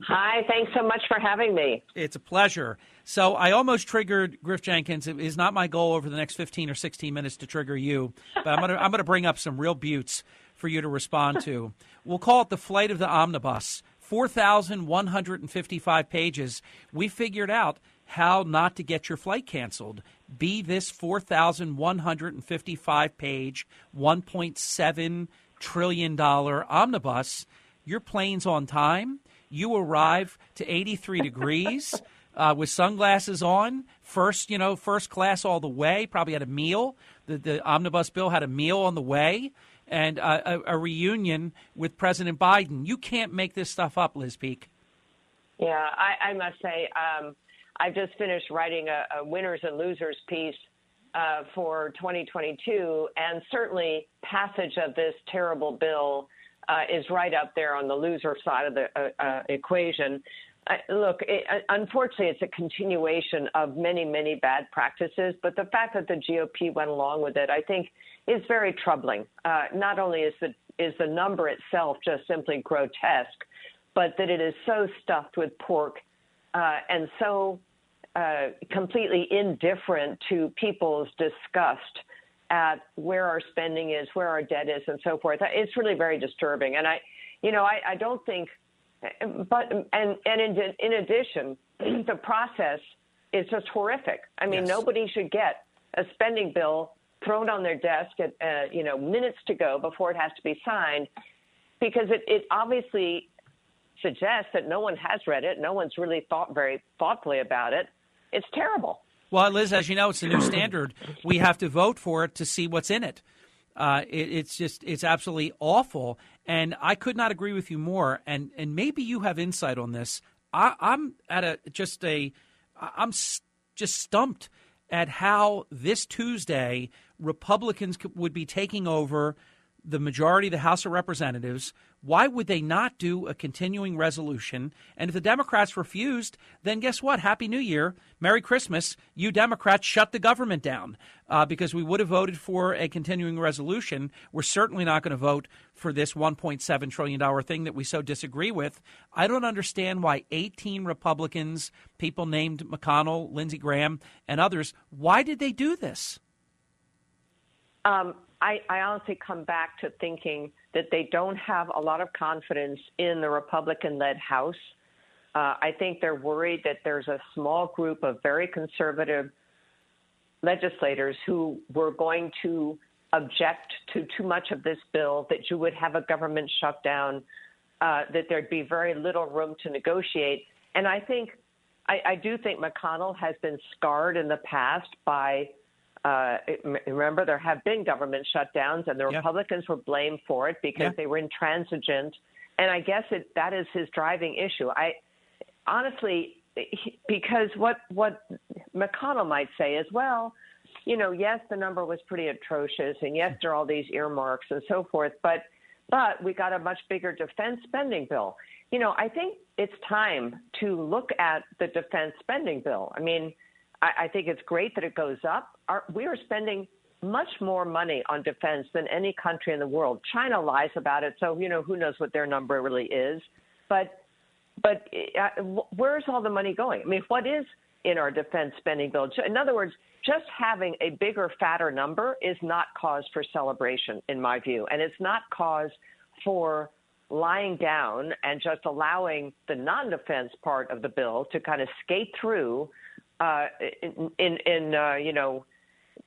[SPEAKER 9] Hi, thanks so much for having me.
[SPEAKER 1] It's a pleasure. So I almost triggered Griff Jenkins. It is not my goal over the next 15 or 16 minutes to trigger you, but I'm going to I'm going to bring up some real buttes for you to respond to. We'll call it the flight of the omnibus. 4,155 pages. We figured out how not to get your flight canceled. Be this 4,155 page, $1.7 trillion omnibus. Your plane's on time. You arrive to 83 degrees uh, with sunglasses on. First, you know, first class all the way. Probably had a meal. The, the omnibus bill had a meal on the way and uh, a, a reunion with President Biden. You can't make this stuff up, Liz Peek.
[SPEAKER 9] Yeah, I, I must say, um, I've just finished writing a, a winners and losers piece uh, for 2022, and certainly passage of this terrible bill uh, is right up there on the loser side of the uh, uh equation. look, it, uh, unfortunately, it's a continuation of many, many bad practices, but the fact that the GOP went along with it, I think, is very troubling. Uh, not only is the is the number itself just simply grotesque, but that it is so stuffed with pork and so uh, completely indifferent to people's disgust at where our spending is, where our debt is, and so forth. It's really very disturbing. And I, you know, I, I don't think, but and and in, in addition, the process is just horrific. I mean, yes. nobody should get a spending bill thrown on their desk at uh, you know minutes to go before it has to be signed, because it, it obviously suggests that no one has read it, no one's really thought very thoughtfully about it, it's terrible.
[SPEAKER 1] Well, Liz, as you know, it's the new standard. We have to vote for it to see what's in it. Uh, it. It's just it's absolutely awful, and I could not agree with you more. And and maybe you have insight on this. I, I'm at a just a I'm just stumped at how this Tuesday Republicans would be taking over the majority of the House of Representatives, why would they not do a continuing resolution? And if the Democrats refused, then guess what? Happy New Year. Merry Christmas. You Democrats shut the government down uh, because we would have voted for a continuing resolution. We're certainly not going to vote for this $1.7 trillion thing that we so disagree with. I don't understand why 18 Republicans, people named McConnell, Lindsey Graham, and others, why did they do this?
[SPEAKER 9] Um, I, I honestly come back to thinking that they don't have a lot of confidence in the Republican led House. Uh, I think they're worried that there's a small group of very conservative legislators who were going to object to too much of this bill, that you would have a government shutdown, uh, that there'd be very little room to negotiate. And I think, I, I do think McConnell has been scarred in the past by uh, remember, there have been government shutdowns, and the yeah. Republicans were blamed for it because yeah. they were intransigent. And I guess it, that is his driving issue. I honestly, because what what McConnell might say is, well, you know, yes, the number was pretty atrocious, and yes, there are all these earmarks and so forth, but but we got a much bigger defense spending bill. You know, I think it's time to look at the defense spending bill. I mean I, I think it's great that it goes up. Our, we are spending much more money on defense than any country in the world. China lies about it, so you know who knows what their number really is. But but uh, where's all the money going? I mean, what is in our defense spending bill? In other words, just having a bigger, fatter number is not cause for celebration, in my view, and it's not cause for lying down and just allowing the non-defense part of the bill to kind of skate through uh, in, in, in uh, you know,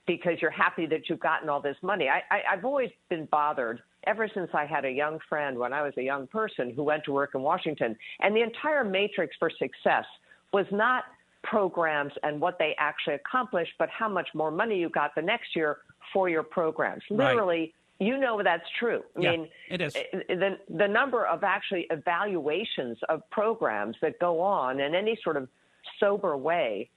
[SPEAKER 9] because you're happy that you've gotten all this money. I, I, I've always been bothered ever since I had a young friend when I was a young person who went to work in Washington. And the entire matrix for success was not programs and what they actually accomplished, but how much more money you got the next year for your programs. Literally, right. you know that's true. I
[SPEAKER 1] yeah,
[SPEAKER 9] mean,
[SPEAKER 1] it is.
[SPEAKER 9] The, the number of actually evaluations of programs that go on in any sort of sober way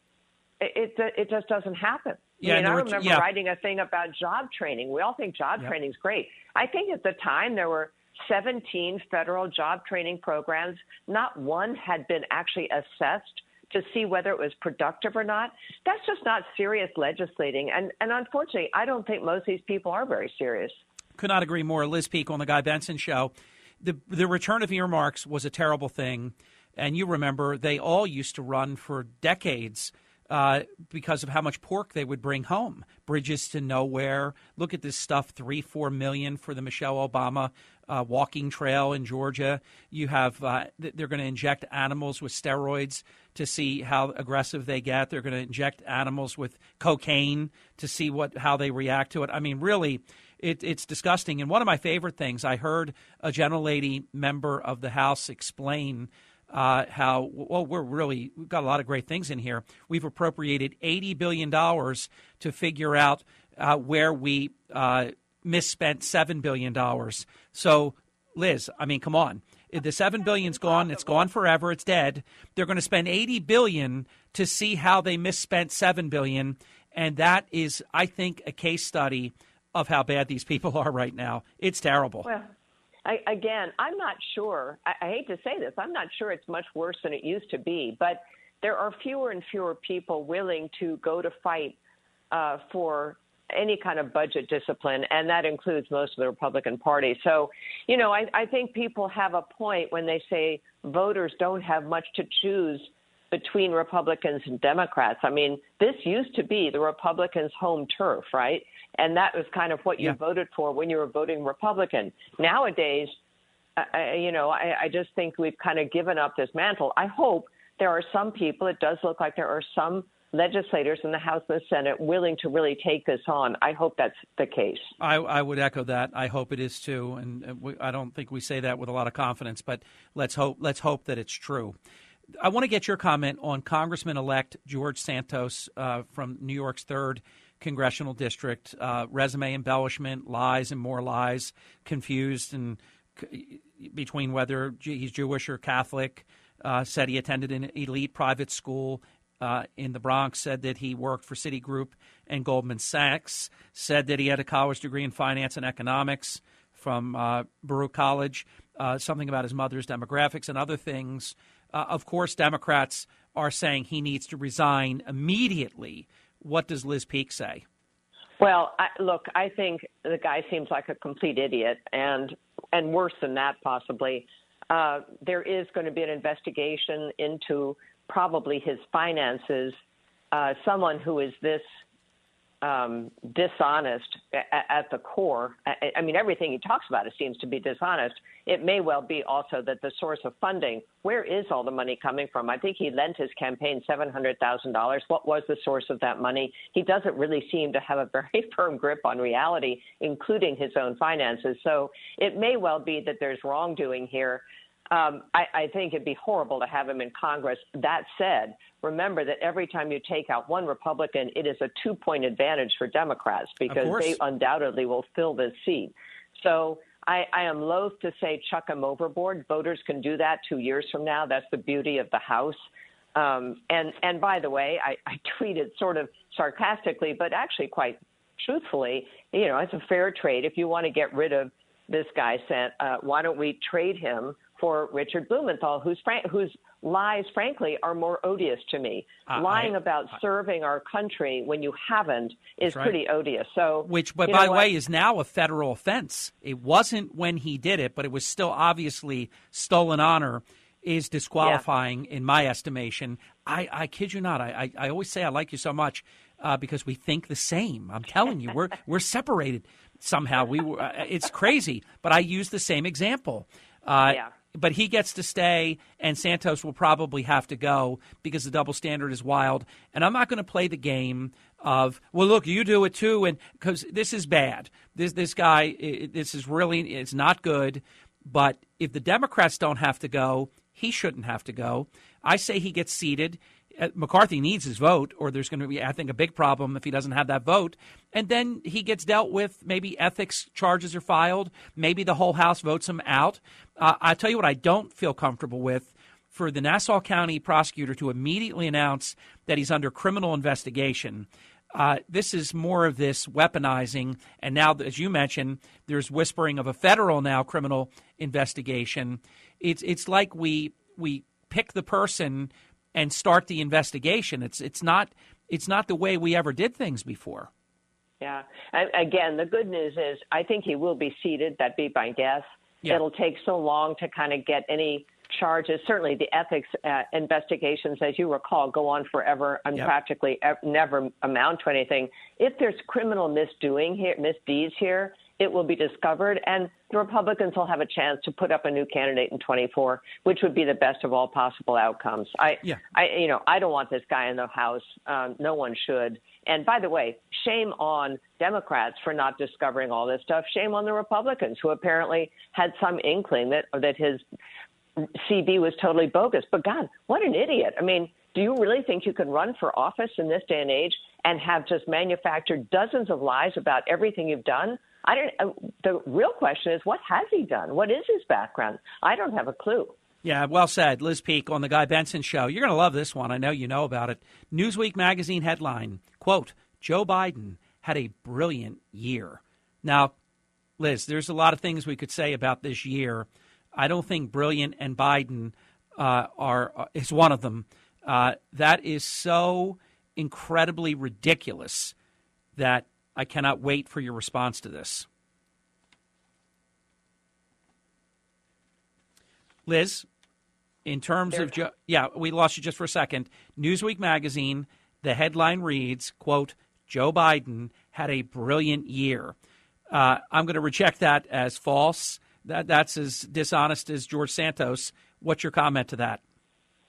[SPEAKER 9] it, it, just doesn't happen. Yeah, I mean, I remember yeah. writing a thing about job training. We all think job training is great. I think at the time there were 17 federal job training programs. Not one had been actually assessed to see whether it was productive or not. That's just not serious legislating. And, and unfortunately, I don't think most of these people are very serious.
[SPEAKER 1] Could not agree more. Liz Peek on the Guy Benson show. The, the return of earmarks was a terrible thing. And you remember they all used to run for decades uh, because of how much pork they would bring home. Bridges to nowhere. Look at this stuff: three, four million for the Michelle Obama uh, walking trail in Georgia. You have uh, they're going to inject animals with steroids to see how aggressive they get. They're going to inject animals with cocaine to see what how they react to it. I mean, really. It, it's disgusting. And one of my favorite things, I heard a gentle lady member of the House explain uh, how well we're really we've got a lot of great things in here. We've appropriated eighty billion dollars to figure out uh, where we uh, misspent seven billion dollars. So, Liz, I mean, come on. The seven billion's gone. It's gone forever. It's dead. They're going to spend eighty billion to see how they misspent seven billion, and that is, I think, a case study of how bad these people are right now. It's terrible.
[SPEAKER 9] Well, I, again, I'm not sure. I, I hate to say this. I'm not sure it's much worse than it used to be, but there are fewer and fewer people willing to go to fight uh, for any kind of budget discipline, and that includes most of the Republican Party. So, you know, I, I think people have a point when they say voters don't have much to choose between Republicans and Democrats. I mean, this used to be the Republicans' home turf, right? And that was kind of what you
[SPEAKER 1] Yeah.
[SPEAKER 9] voted for when you were voting Republican. Nowadays, I, you know, I, I just think we've kind of given up this mantle. I hope there are some people, it does look like there are some legislators in the House and the Senate willing to really take this on. I hope that's the case.
[SPEAKER 1] I, I would echo that. I hope it is too, and we, I don't think we say that with a lot of confidence. But let's hope. Let's hope that it's true. I want to get your comment on Congressman-elect George Santos uh, from New York's third congressional district. Uh, resume embellishment, lies and more lies, confused and c- between whether he's Jewish or Catholic. Uh, said he attended an elite private school uh, in the Bronx. Said that he worked for Citigroup and Goldman Sachs. Said that he had a college degree in finance and economics from uh, Baruch College. Uh, something about his mother's demographics and other things. Uh, of course, Democrats are saying he needs to resign immediately. What does Liz Peek say?
[SPEAKER 9] Well, I, look, I think the guy seems like a complete idiot, and and worse than that, possibly. Uh, there is going to be an investigation into probably his finances. Uh, someone who is this um, dishonest at, at the core. I, I mean, everything he talks about it seems to be dishonest. It may well be also that the source of funding, where is all the money coming from? I think he lent his campaign $700,000. What was the source of that money? He doesn't really seem to have a very firm grip on reality, including his own finances. So it may well be that there's wrongdoing here. Um, I, I think it'd be horrible to have him in Congress. That said, remember that every time you take out one Republican, it is a two point advantage for Democrats because they undoubtedly will fill this seat. So I, I am loath to say chuck him overboard. Voters can do that two years from now. That's the beauty of the House. Um, and and by the way, I, I tweeted sort of sarcastically, but actually quite truthfully. You know, it's a fair trade. If you want to get rid of this guy, sent, uh, why don't we trade him for Richard Blumenthal, whose whose lies, frankly, are more odious to me.
[SPEAKER 1] Uh,
[SPEAKER 9] Lying
[SPEAKER 1] I-
[SPEAKER 9] about serving our country when you haven't is
[SPEAKER 1] right.
[SPEAKER 9] pretty odious. So,
[SPEAKER 1] Which, but by the way, is now a federal offense. It wasn't when he did it, but it was still obviously stolen honor. Is disqualifying in my estimation. I, I kid you not. I, I, I always say I like you so much uh, because we think the same. I'm telling you, we're we're separated somehow. We were, uh, it's crazy, but I use the same example. Uh,
[SPEAKER 9] Yeah.
[SPEAKER 1] But he gets to stay, and Santos will probably have to go because the double standard is wild. And I'm not going to play the game of, well, look, you do it too, and because this is bad. This this guy, i- this is really, it's not good. But if the Democrats don't have to go, he shouldn't have to go. I say he gets seated. Uh, McCarthy needs his vote, or there's going to be, I think, a big problem if he doesn't have that vote. And then he gets dealt with. Maybe ethics charges are filed. Maybe the whole House votes him out. Uh, I tell you what, I don't feel comfortable with for the Nassau County prosecutor to immediately announce that he's under criminal investigation. Uh, this is more of this weaponizing, and now, as you mentioned, there's whispering of a federal now criminal investigation. It's it's like we we pick the person and start the investigation. It's it's not it's not the way we ever did things before.
[SPEAKER 9] Yeah. And again, the good news is I think he will be seated. That'd be my guess.
[SPEAKER 1] Yeah.
[SPEAKER 9] It'll take so long to kind of get any charges. Certainly, the ethics uh, investigations, as you recall, go on forever and
[SPEAKER 1] Yep.
[SPEAKER 9] practically ev- never amount to anything. If there's criminal misdoing here, misdeeds here, it will be discovered, and the Republicans will have a chance to put up a new candidate in 24, which would be the best of all possible outcomes. I,
[SPEAKER 1] Yeah.
[SPEAKER 9] I, you know, I don't want this guy in the House. Um, no one should. And by the way, shame on Democrats for not discovering all this stuff. Shame on the Republicans who apparently had some inkling that that his CV was totally bogus. But God, what an idiot! I mean, do you really think you can run for office in this day and age and have just manufactured dozens of lies about everything you've done? I don't. Uh, the real question is, what has he done? What is his background? I don't have a clue.
[SPEAKER 1] Yeah, well said. Liz Peek on the Guy Benson Show. You're going to love this one. I know you know about it. Newsweek magazine headline quote, Joe Biden had a brilliant year. Now, Liz, there's a lot of things we could say about this year. I don't think brilliant and Biden uh, are uh, is one of them. Uh, that is so incredibly ridiculous that I cannot wait for your response to this. Liz, in terms of jo- yeah, we lost you just for a second. Newsweek magazine, the headline reads, "quote Joe Biden had a brilliant year." Uh, I'm going to reject that as false. That that's as dishonest as George Santos. What's your comment to that?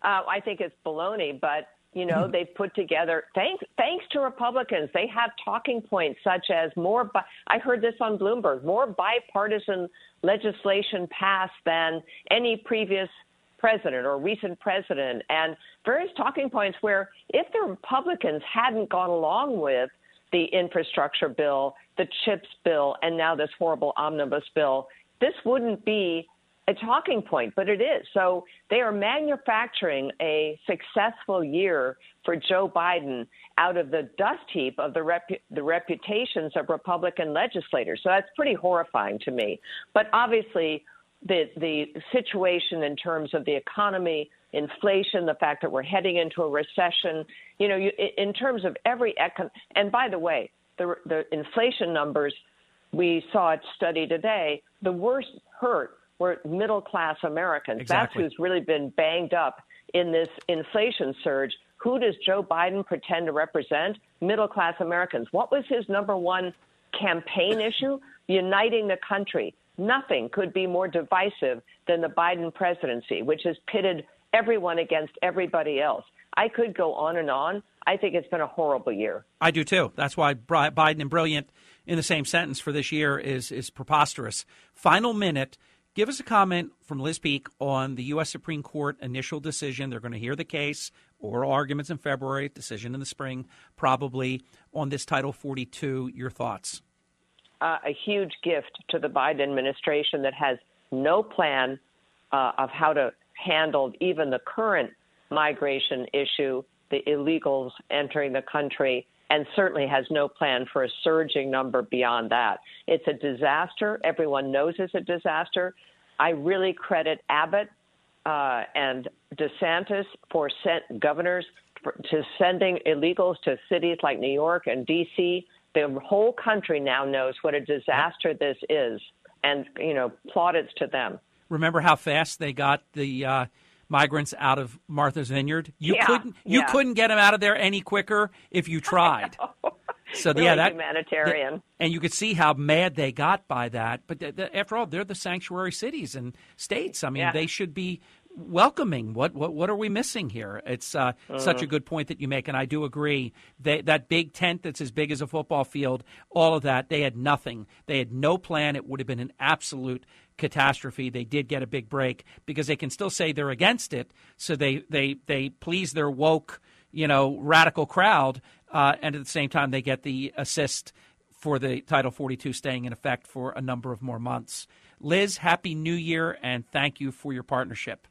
[SPEAKER 9] Uh, I think it's baloney, but you know they've put together. Thanks thanks to Republicans, they have talking points such as more. Bi- I heard this on Bloomberg: more bipartisan legislation passed than any previous president or recent president, and various talking points where if the Republicans hadn't gone along with the infrastructure bill, the CHIPS bill, and now this horrible omnibus bill, this wouldn't be a talking point, but it is. So they are manufacturing a successful year for Joe Biden out of the dust heap of the, the reputations of Republican legislators. So that's pretty horrifying to me. But obviously, the the situation in terms of the economy, inflation, the fact that we're heading into a recession, you know, you, in terms of every econ. And by the way, the the inflation numbers we saw it study today. The worst hurt were middle class Americans.
[SPEAKER 1] Exactly.
[SPEAKER 9] That's who's really been banged up in this inflation surge. Who does Joe Biden pretend to represent? Middle class Americans. What was his number one campaign issue? Uniting the country. Nothing could be more divisive than the Biden presidency, which has pitted everyone against everybody else. I could go on and on. I think it's been a horrible year.
[SPEAKER 1] I do too. That's why Biden and brilliant in the same sentence for this year is is preposterous. Final minute. Give us a comment from Liz Peek on the U.S. Supreme Court initial decision. They're going to hear the case, oral arguments in February, decision in the spring, probably on this Title 42. Your thoughts?
[SPEAKER 9] Uh, a huge gift to the Biden administration that has no plan uh, of how to handle even the current migration issue, the illegals entering the country, and certainly has no plan for a surging number beyond that. It's a disaster. Everyone knows it's a disaster. I really credit Abbott uh, and DeSantis for sent governors for, to sending illegals to cities like New York and D.C. The whole country now knows what a disaster this is, and you know, plaudits to them.
[SPEAKER 1] Remember how fast they got the uh, migrants out of Martha's Vineyard. You
[SPEAKER 9] yeah,
[SPEAKER 1] couldn't you
[SPEAKER 9] yeah.
[SPEAKER 1] couldn't get them out of there any quicker if you tried. So
[SPEAKER 9] really
[SPEAKER 1] yeah, that
[SPEAKER 9] humanitarian.
[SPEAKER 1] and you could see how mad they got by that. But th- th- after all, they're the sanctuary cities and states. I mean,
[SPEAKER 9] Yeah.
[SPEAKER 1] they should be welcoming. What what what are we missing here? It's uh, such a
[SPEAKER 9] Mhm.
[SPEAKER 1] good point that you make, and I do agree. They, that big tent that's as big as a football field, all of that, they had nothing. They had no plan. It would have been an absolute catastrophe. They did get a big break because they can still say they're against it, so they they they please their woke, you know, radical crowd, uh, and at the same time they get the assist for the Title 42 staying in effect for a number of more months. Liz, happy New Year, and thank you for your partnership.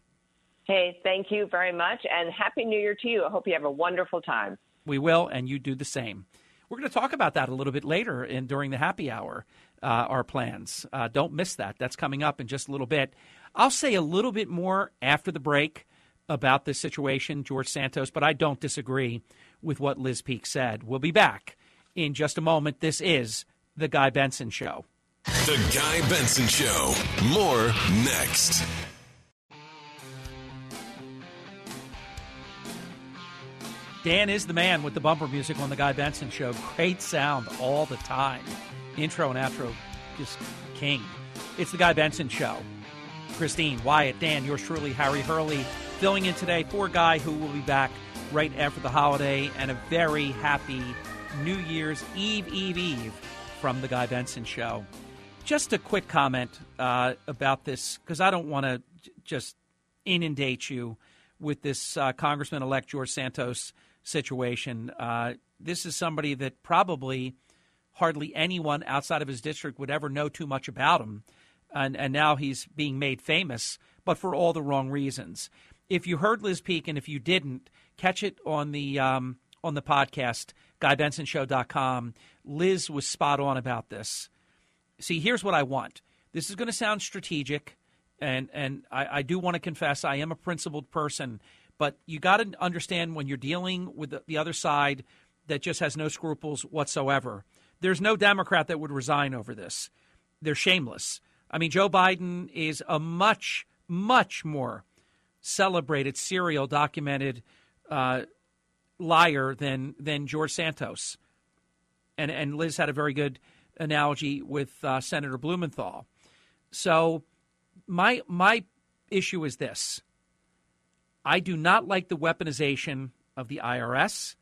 [SPEAKER 9] Hey, thank you very much, and happy New Year to you. I hope you have a wonderful time.
[SPEAKER 1] We will, and you do the same. We're going to talk about that a little bit later in during the happy hour. Uh, our plans. Uh, don't miss that. That's coming up in just a little bit. I'll say a little bit more after the break about this situation, George Santos, but I don't disagree with what Liz Peek said. We'll be back in just a moment. This is the Guy Benson Show.
[SPEAKER 3] The Guy Benson Show. More next.
[SPEAKER 1] Dan is the man with the bumper music on the Guy Benson Show. Great sound all the time. Intro and outro, just king. It's the Guy Benson Show. Christine, Wyatt, Dan, yours truly, Harry Hurley, filling in today for Guy, who will be back right after the holiday, and a very happy New Year's Eve, Eve, Eve from the Guy Benson Show. Just a quick comment uh, about this, because I don't want to j- just inundate you with this uh, Congressman elect George Santos situation. Uh, this is somebody that probably hardly anyone outside of his district would ever know too much about him. And, and now he's being made famous, but for all the wrong reasons. If you heard Liz Peek, and if you didn't, catch it on the um, on the podcast, GuyBensonShow.com. Liz was spot on about this. See, here's what I want. This is going to sound strategic, and and I, I do want to confess I am a principled person, but you got to understand when you're dealing with the, the other side that just has no scruples whatsoever. There's no Democrat that would resign over this. They're shameless. I mean, Joe Biden is a much, much more celebrated, serial, documented uh, liar than than George Santos. And and Liz had a very good analogy with uh, Senator Blumenthal. So my my issue is this. I do not like the weaponization of the IRS,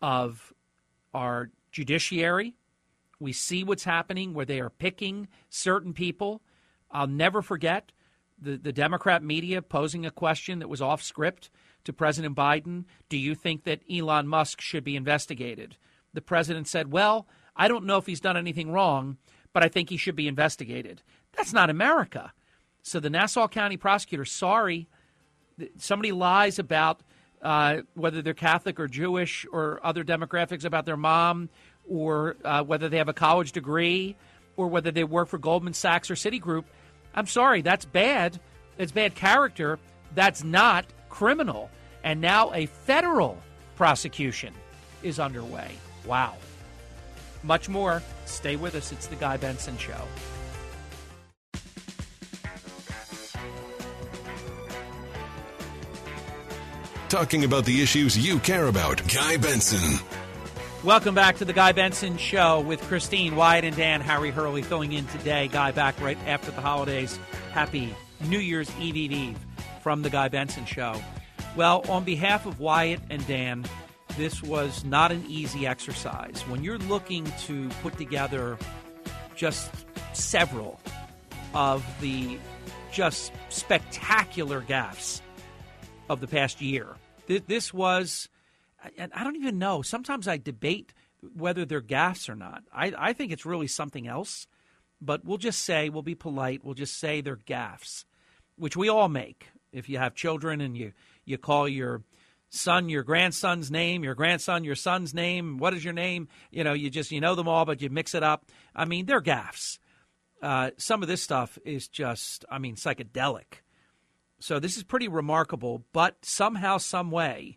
[SPEAKER 1] of our judiciary. We see what's happening where they are picking certain people. I'll never forget the, the Democrat media posing a question that was off script to President Biden Do you think that Elon Musk should be investigated? The president said, Well, I don't know if he's done anything wrong, but I think he should be investigated. That's not America. So the Nassau County prosecutor, sorry, somebody lies about uh, whether they're Catholic or Jewish or other demographics about their mom or uh, whether they have a college degree or whether they work for Goldman Sachs or Citigroup. I'm sorry, that's bad. It's bad character. That's not criminal. And now a federal prosecution is underway. Wow. Much more. Stay with us. It's The Guy Benson Show.
[SPEAKER 3] Talking about the issues you care about. Guy Benson.
[SPEAKER 1] Welcome back to the Guy Benson Show with Christine Wyatt and Dan Harry Hurley filling in today. Guy back right after the holidays. Happy New Year's Eve Eve from the Guy Benson Show. Well, on behalf of Wyatt and Dan, this was not an easy exercise. When you're looking to put together just several of the just spectacular gaffes of the past year, this was and I don't even know. Sometimes I debate whether they're gaffes or not. I, I think it's really something else, but we'll just say, we'll be polite, we'll just say they're gaffes, which we all make. If you have children and you, you call your son your grandson's name, your grandson your son's name, what is your name? You know, you just, you know them all, but you mix it up. I mean, they're gaffes. Uh, some of this stuff is just, I mean, psychedelic. So this is pretty remarkable, but somehow, some way,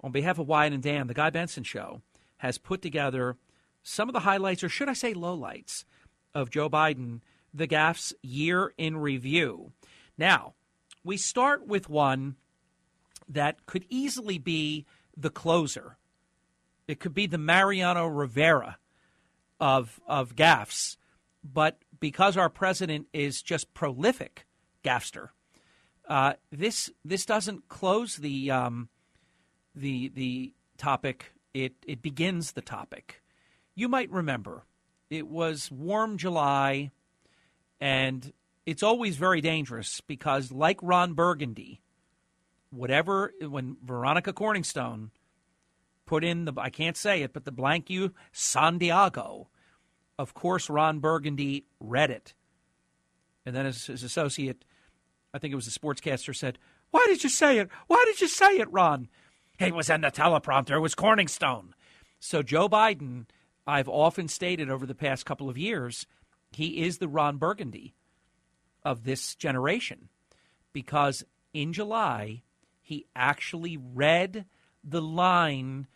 [SPEAKER 1] on behalf of Wyatt and Dan, the Guy Benson Show has put together some of the highlights, or should I say lowlights, of Joe Biden, the gaffes year in review. Now, we start with one that could easily be the closer. It could be the Mariano Rivera of of gaffes, but because our president is just prolific gaffster, uh, this this doesn't close the um, the the topic. It it begins the topic. You might remember it was warm July, and it's always very dangerous because, like Ron Burgundy, whatever when Veronica Corningstone put in the I can't say it, but the blank you San Diego. Of course, Ron Burgundy read it, and then his, his associate, I think it was the sportscaster, said, "Why did you say it? Why did you say it, Ron?" It was in the teleprompter. It was Corningstone. So Joe Biden, I've often stated over the past couple of years, he is the Ron Burgundy of this generation because in July he actually read the line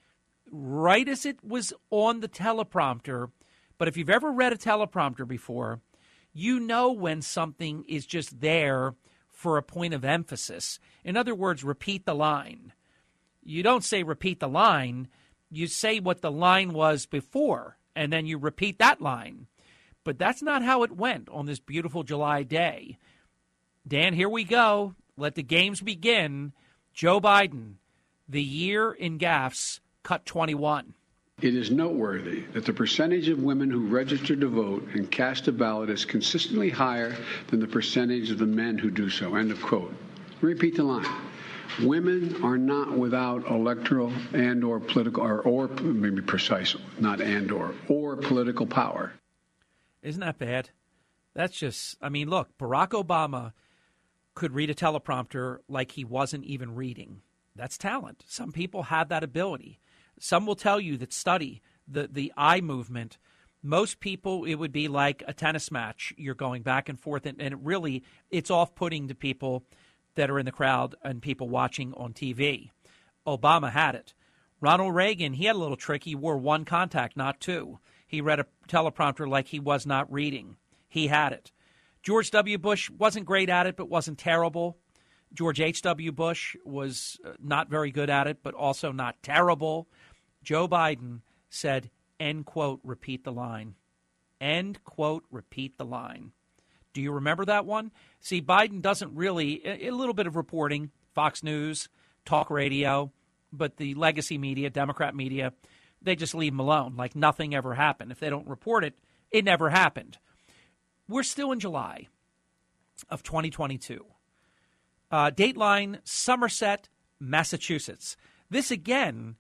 [SPEAKER 1] right as it was on the teleprompter. But if you've ever read a teleprompter before, you know when something is just there for a point of emphasis. In other words, repeat the line you don't say repeat the line, you say what the line was before, and then you repeat that line. But that's not how it went on this beautiful July day. Dan, here we go. Let the games begin. Joe Biden, the year in gaffes, cut 21.
[SPEAKER 10] It is noteworthy that the percentage of women who register to vote and cast a ballot is consistently higher than the percentage of the men who do so. End of quote. Repeat the line. Women are not without electoral and or political or, or maybe precise, not and or or political power.
[SPEAKER 1] Isn't that bad? That's just, I mean, look, Barack Obama could read a teleprompter like he wasn't even reading. That's talent. Some people have that ability. Some will tell you that study the, the eye movement. Most people, it would be like a tennis match. You're going back and forth, and, and it really, it's off putting to people that are in the crowd and people watching on TV. Obama had it. Ronald Reagan, he had a little trick. He wore one contact, not two. He read a teleprompter like he was not reading. He had it. George W. Bush wasn't great at it, but wasn't terrible. George H.W. Bush was uh, not very good at it, but also not terrible. Joe Biden said, end quote, repeat the line. End quote, repeat the line. Do you remember that one? See, Biden doesn't really, a, little bit of reporting, Fox News, talk radio, but the legacy media, Democrat media, they just leave him alone, like nothing ever happened. If they don't report it, it never happened. We're still in July of 2022. Uh, Dateline, Somerset, Massachusetts. This again,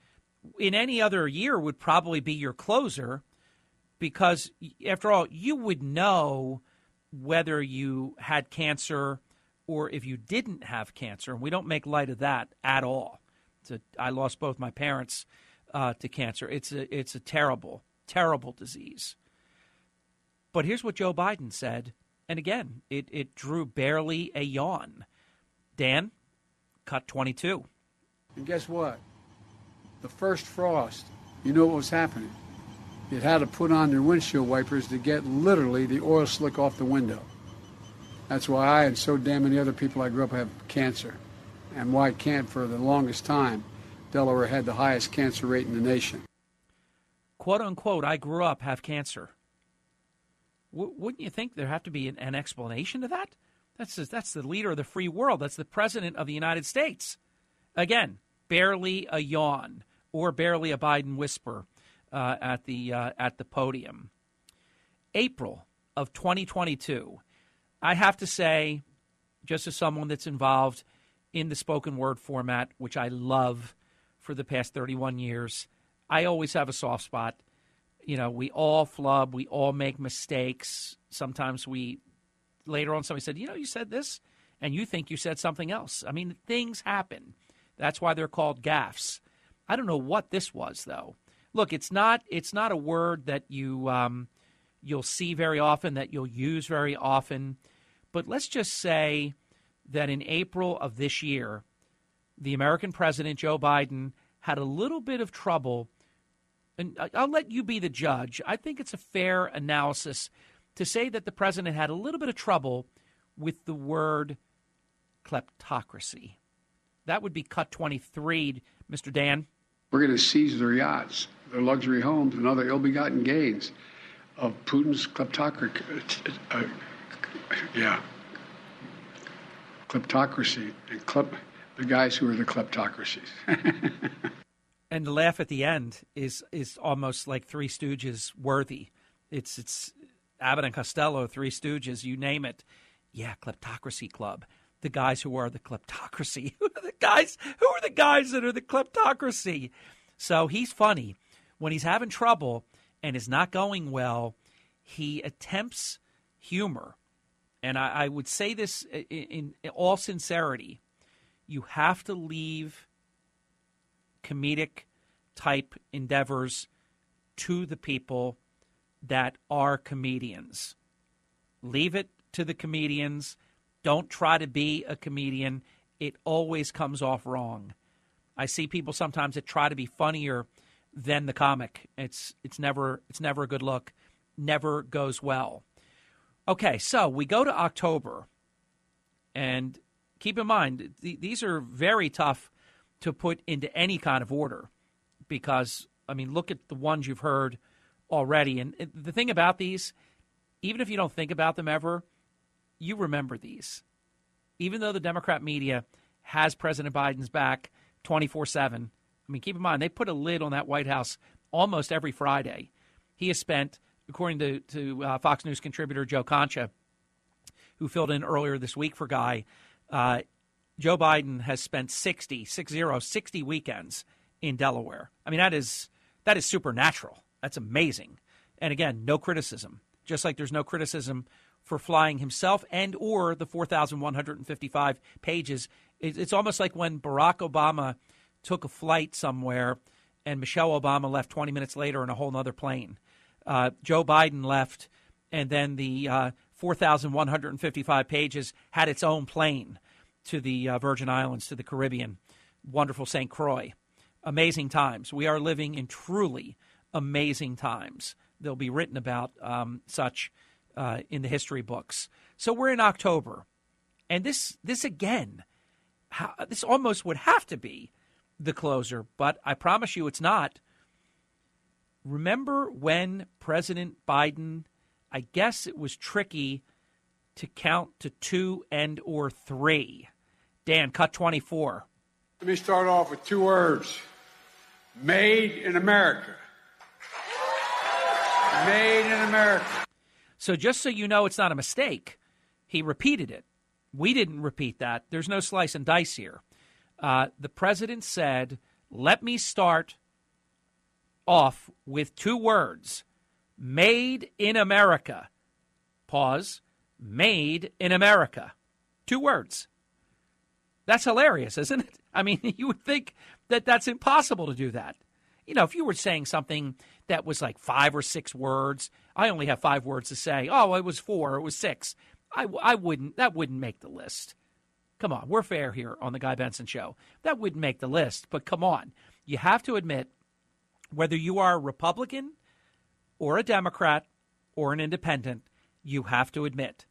[SPEAKER 1] in any other year, would probably be your closer because, after all, you would know whether you had cancer or if you didn't have cancer. And we don't make light of that at all. A, I lost both my parents uh, to cancer. It's a, it's a terrible, terrible disease. But here's what Joe Biden said. And again, it, it drew barely a yawn. Dan, cut 22.
[SPEAKER 10] And guess what? The first frost, you know what was happening? It had to put on their windshield wipers to get literally the oil slick off the window. That's why I and so damn many other people I grew up have cancer. And why can't for the longest time Delaware had the highest cancer rate in the nation.
[SPEAKER 1] Quote unquote, I grew up have cancer. W- wouldn't you think there have to be an, an explanation to that? That's that's the leader of the free world. That's the president of the United States. Again, barely a yawn or barely a Biden whisper uh, at the uh, at the podium. April of 2022. I have to say, just as someone that's involved in the spoken word format, which I love for the past 31 years, I always have a soft spot. You know, we all flub, we all make mistakes. Sometimes we, later on, somebody said, You know, you said this, and you think you said something else. I mean, things happen. That's why they're called gaffes. I don't know what this was, though look, it's not it's not a word that you um, you'll see very often, that you'll use very often. But let's just say that in April of this year, the American president Joe Biden had a little bit of trouble. And I'll let you be the judge. I think it's a fair analysis to say that the president had a little bit of trouble with the word kleptocracy. That would be cut 23, Mr. Dan.
[SPEAKER 10] We're going to seize their yachts their luxury homes and other ill-begotten gains of Putin's kleptocracy. Uh, yeah, kleptocracy and klep, the guys who are the kleptocracies.
[SPEAKER 1] and the laugh at the end is is almost like Three Stooges worthy. It's it's Abbott and Costello, Three Stooges, you name it. Yeah, kleptocracy club. The guys who are the kleptocracy. Who are the guys? Who are the guys that are the kleptocracy? So he's funny when he's having trouble and is not going well, he attempts humor. And I, I would say this in, in all sincerity you have to leave comedic type endeavors to the people that are comedians. Leave it to the comedians. Don't try to be a comedian. It always comes off wrong. I see people sometimes that try to be funnier than the comic. It's it's never it's never a good look. Never goes well. Okay, so we go to October, and keep in mind th- these are very tough to put into any kind of order because I mean look at the ones you've heard already, and the thing about these, even if you don't think about them ever, you remember these. Even though the Democrat media has President Biden's back twenty four seven I mean, keep in mind, they put a lid on that White House almost every Friday. He has spent, according to, to uh, Fox News contributor Joe Concha, who filled in earlier this week for Guy, uh, Joe Biden has spent 60, 60, 60 weekends in Delaware. I mean, that is that is supernatural. That's amazing. And again, no criticism. Just like there's no criticism for flying himself and or the 4,155 pages. It's almost like when Barack Obama took a flight somewhere and Michelle Obama left 20 minutes later in a whole other plane. Uh, Joe Biden left, and then the uh, 4,155 pages had its own plane to the uh, Virgin Islands, to the Caribbean. Wonderful St. Croix. Amazing times. We are living in truly amazing times. They'll be written about um, such uh, in the history books. So we're in October, and this this again, how, this almost would have to be the closer, but I promise you it's not. Remember when President Biden, I guess it was tricky to count to two and or three. Dan, cut 24.
[SPEAKER 10] Let me start off with two words. Made in America. Made in America.
[SPEAKER 1] So just so you know it's not a mistake, he repeated it. We didn't repeat that. There's no slice and dice here. Uh, the president said, let me start off with two words made in America. Pause. Made in America. Two words. That's hilarious, isn't it? I mean, you would think that that's impossible to do that. You know, if you were saying something that was like five or six words, I only have five words to say. Oh, it was four, it was six. I, I wouldn't, that wouldn't make the list. Come on, we're fair here on the Guy Benson Show. That wouldn't make the list, but come on. You have to admit, whether you are a Republican or a Democrat or an independent, you have to admit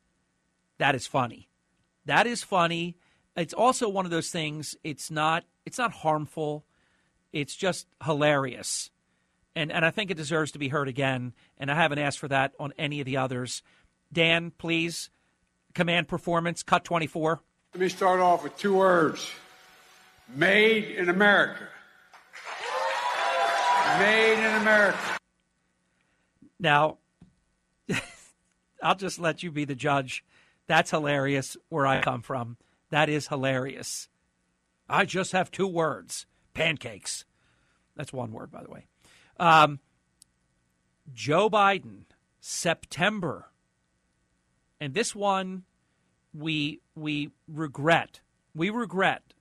[SPEAKER 1] that is funny. That is funny. It's also one of those things. It's not. It's not harmful. It's just hilarious, and and I think it deserves to be heard again. And I haven't asked for that on any of the others. Dan, please, command performance, cut twenty four.
[SPEAKER 10] Let me start off with two words Made in America. Made in America.
[SPEAKER 1] Now, I'll just let you be the judge. That's hilarious where I come from. That is hilarious. I just have two words pancakes. That's one word, by the way. Um, Joe Biden, September. And this one we we regret. We regret.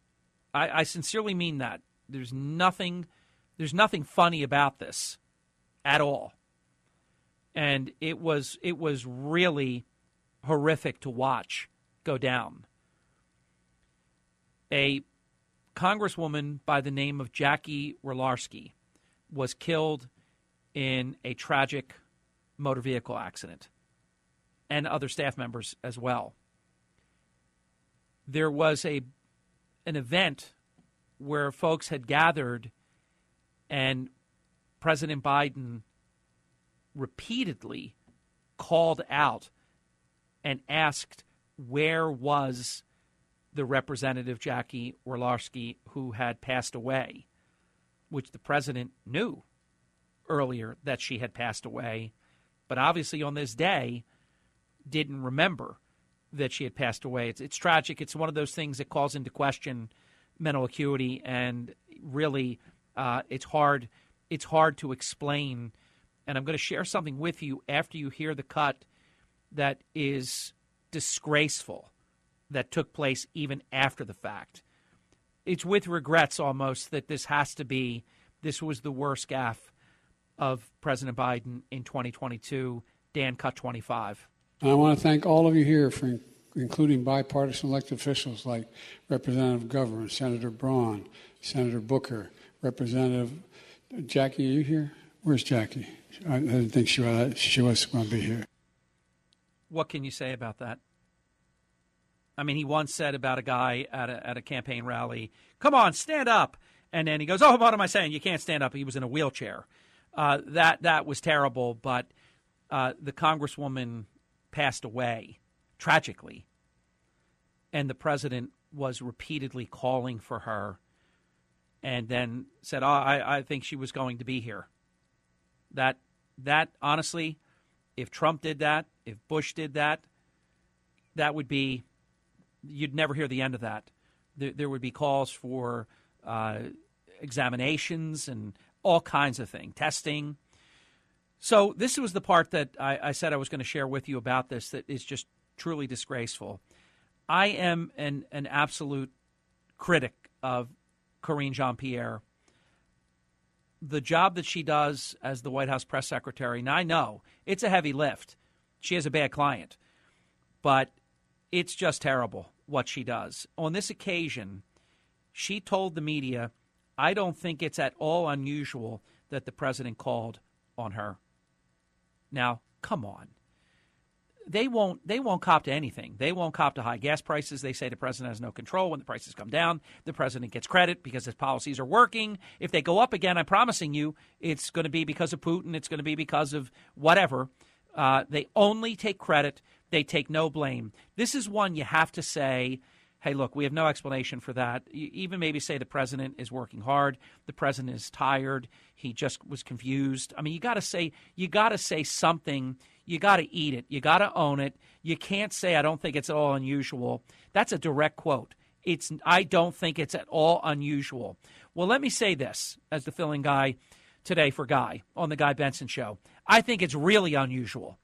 [SPEAKER 1] I, I sincerely mean that. There's nothing there's nothing funny about this at all. And it was it was really horrific to watch go down. A congresswoman by the name of Jackie Walorski was killed in a tragic motor vehicle accident and other staff members as well. There was a an event where folks had gathered and President Biden repeatedly called out and asked where was the representative Jackie Walorski who had passed away, which the president knew earlier that she had passed away, but obviously on this day didn't remember that she had passed away. It's, it's tragic. It's one of those things that calls into question mental acuity, and really, uh, it's hard. It's hard to explain. And I'm going to share something with you after you hear the cut that is disgraceful that took place even after the fact. It's with regrets almost that this has to be. This was the worst gaffe of President Biden in 2022. Dan cut 25.
[SPEAKER 10] I want to thank all of you here for including bipartisan elected officials like Representative Governor, Senator Braun, Senator Booker, Representative Jackie. Are you here? Where's Jackie? I didn't think she was, she was going to be here.
[SPEAKER 1] What can you say about that? I mean, he once said about a guy at a, at a campaign rally, "Come on, stand up," and then he goes, "Oh, what am I saying? You can't stand up." He was in a wheelchair. Uh, that that was terrible, but uh, the congresswoman passed away tragically. And the president was repeatedly calling for her and then said, oh, I, I think she was going to be here. That, that honestly, if Trump did that, if Bush did that, that would be, you'd never hear the end of that. There, there would be calls for uh, examinations and all kinds of things, testing. So this was the part that I, I said I was going to share with you about this that is just truly disgraceful. I am an, an absolute critic of Karine Jean Pierre. The job that she does as the White House press secretary, and I know it's a heavy lift. She has a bad client, but it's just terrible what she does. On this occasion, she told the media, I don't think it's at all unusual that the president called on her. Now, come on they won't they won't cop to anything. They won't cop to high gas prices. They say the president has no control when the prices come down. The president gets credit because his policies are working. If they go up again, I'm promising you, it's going to be because of Putin. It's going to be because of whatever. Uh, they only take credit. They take no blame. This is one you have to say hey, look, we have no explanation for that. You even maybe say the president is working hard, the president is tired, he just was confused. I mean, you got to say you got to say something. You got to eat it. You got to own it. You can't say I don't think it's at all unusual. That's a direct quote. It's I don't think it's at all unusual. Well, let me say this as the filling guy today for Guy on the Guy Benson show. I think it's really unusual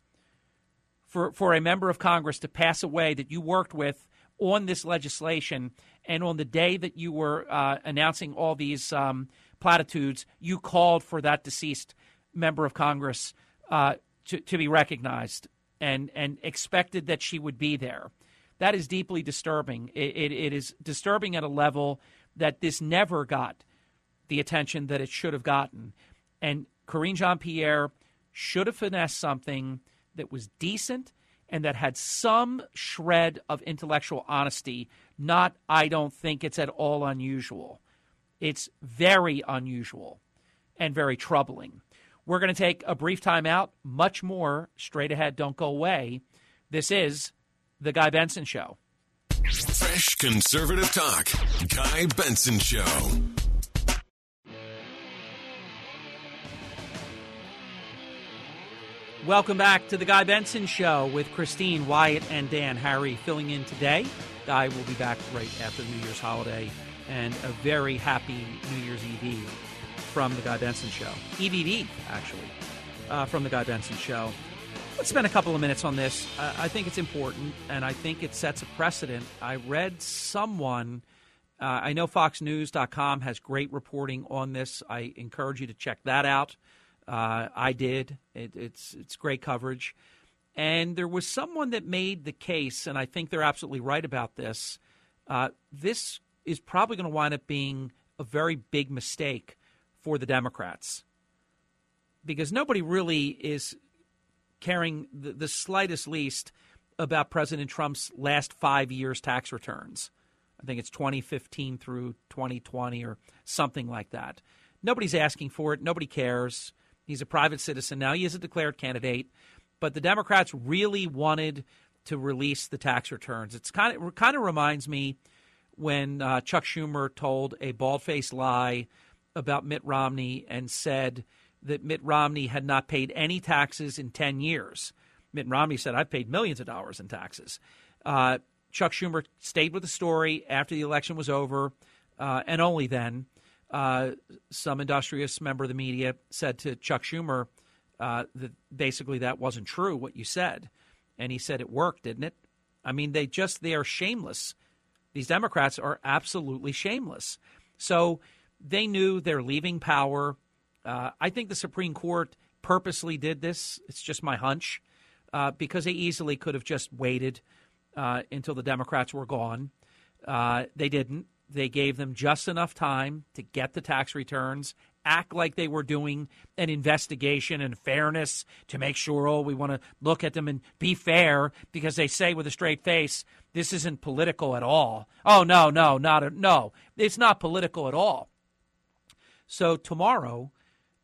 [SPEAKER 1] for for a member of Congress to pass away that you worked with on this legislation. And on the day that you were uh, announcing all these um, platitudes, you called for that deceased member of Congress uh, to, to be recognized and, and expected that she would be there. That is deeply disturbing. It, it, it is disturbing at a level that this never got the attention that it should have gotten. And Karine Jean Pierre should have finessed something that was decent and that had some shred of intellectual honesty, not, I don't think it's at all unusual. It's very unusual and very troubling. We're going to take a brief time out. Much more straight ahead. Don't go away. This is The Guy Benson Show.
[SPEAKER 3] Fresh conservative talk. Guy Benson Show.
[SPEAKER 1] Welcome back to the Guy Benson Show with Christine, Wyatt, and Dan. Harry filling in today. Guy will be back right after New Year's holiday, and a very happy New Year's Eve from the Guy Benson Show. EVD, actually, uh, from the Guy Benson Show. Let's spend a couple of minutes on this. Uh, I think it's important, and I think it sets a precedent. I read someone. Uh, I know FoxNews.com has great reporting on this. I encourage you to check that out. Uh, I did. It, it's it's great coverage, and there was someone that made the case, and I think they're absolutely right about this. Uh, this is probably going to wind up being a very big mistake for the Democrats because nobody really is caring the, the slightest least about President Trump's last five years' tax returns. I think it's 2015 through 2020 or something like that. Nobody's asking for it. Nobody cares. He's a private citizen now. He is a declared candidate, but the Democrats really wanted to release the tax returns. It's kind of kind of reminds me when uh, Chuck Schumer told a bald-faced lie about Mitt Romney and said that Mitt Romney had not paid any taxes in 10 years. Mitt Romney said, I've paid millions of dollars in taxes. Uh, Chuck Schumer stayed with the story after the election was over, uh, and only then uh, some industrious member of the media said to Chuck Schumer uh, that basically that wasn't true, what you said. And he said it worked, didn't it? I mean, they just, they are shameless. These Democrats are absolutely shameless. So they knew they're leaving power. Uh, I think the Supreme Court purposely did this. It's just my hunch uh, because they easily could have just waited uh, until the Democrats were gone. Uh, they didn't. They gave them just enough time to get the tax returns, act like they were doing an investigation and fairness to make sure, oh, we want to look at them and be fair because they say with a straight face, this isn't political at all. Oh, no, no, not a, no. It's not political at all. So tomorrow,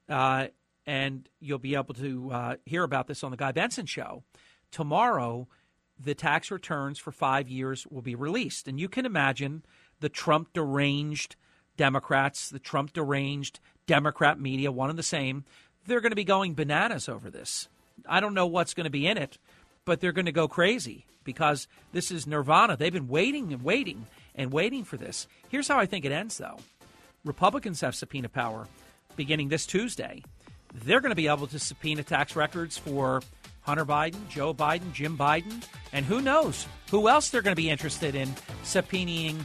[SPEAKER 1] uh, and you'll be able to uh, hear about this on the Guy Benson show. Tomorrow, the tax returns for five years will be released. And you can imagine the Trump deranged Democrats, the Trump deranged Democrat media, one and the same, they're going to be going bananas over this. I don't know what's going to be in it, but they're going to go crazy because this is nirvana. They've been waiting and waiting and waiting for this. Here's how I think it ends, though Republicans have subpoena power beginning this Tuesday. they're going to be able to subpoena tax records for Hunter Biden, Joe Biden, Jim Biden, and who knows who else they're going to be interested in subpoenaing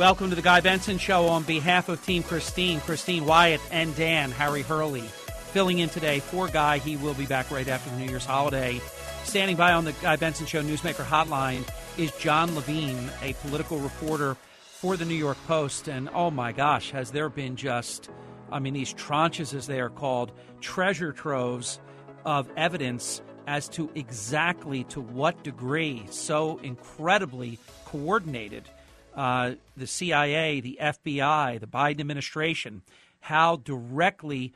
[SPEAKER 1] Welcome to the Guy Benson Show on behalf of Team Christine, Christine Wyatt, and Dan, Harry Hurley. Filling in today for Guy. He will be back right after the New Year's holiday. Standing by on the Guy Benson Show Newsmaker Hotline is Jon Levine, a political reporter for the New York Post. And oh my gosh, has there been just, I mean, these tranches, as they are called, treasure troves of evidence as to exactly to what degree so incredibly coordinated uh, the CIA, the FBI, the Biden administration, how directly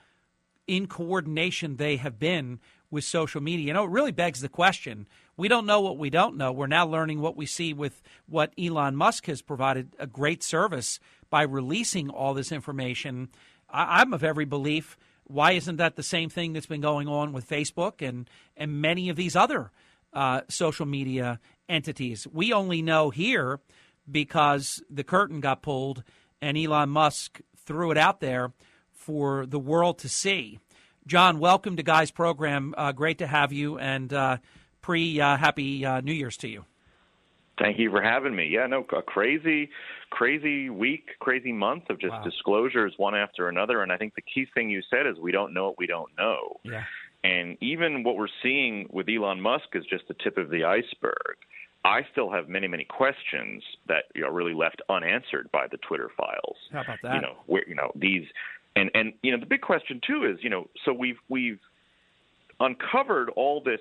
[SPEAKER 1] in coordination they have been with social media. You know, it really begs the question. We don't know what we don't know. We're now learning what we see with what Elon Musk has provided a great service by releasing all this information. I- I'm of every belief. Why isn't that the same thing that's been going on with Facebook and, and many of these other uh, social media entities? We only know here because the curtain got pulled and Elon Musk threw it out there for the world to see. Jon, welcome to Guy's program. Uh, great to have you, and uh, pre uh, happy uh, New Year's to you.
[SPEAKER 11] Thank you for having me. Yeah, no, a crazy, crazy week, crazy month of just wow. disclosures one after another. And I think the key thing you said is we don't know what we don't know.
[SPEAKER 1] Yeah.
[SPEAKER 11] And even what we're seeing with Elon Musk is just the tip of the iceberg. I still have many, many questions that are really left unanswered by the Twitter files.
[SPEAKER 1] How about that?
[SPEAKER 11] You know, where you know these, and and you know the big question too is you know so we've we've uncovered all this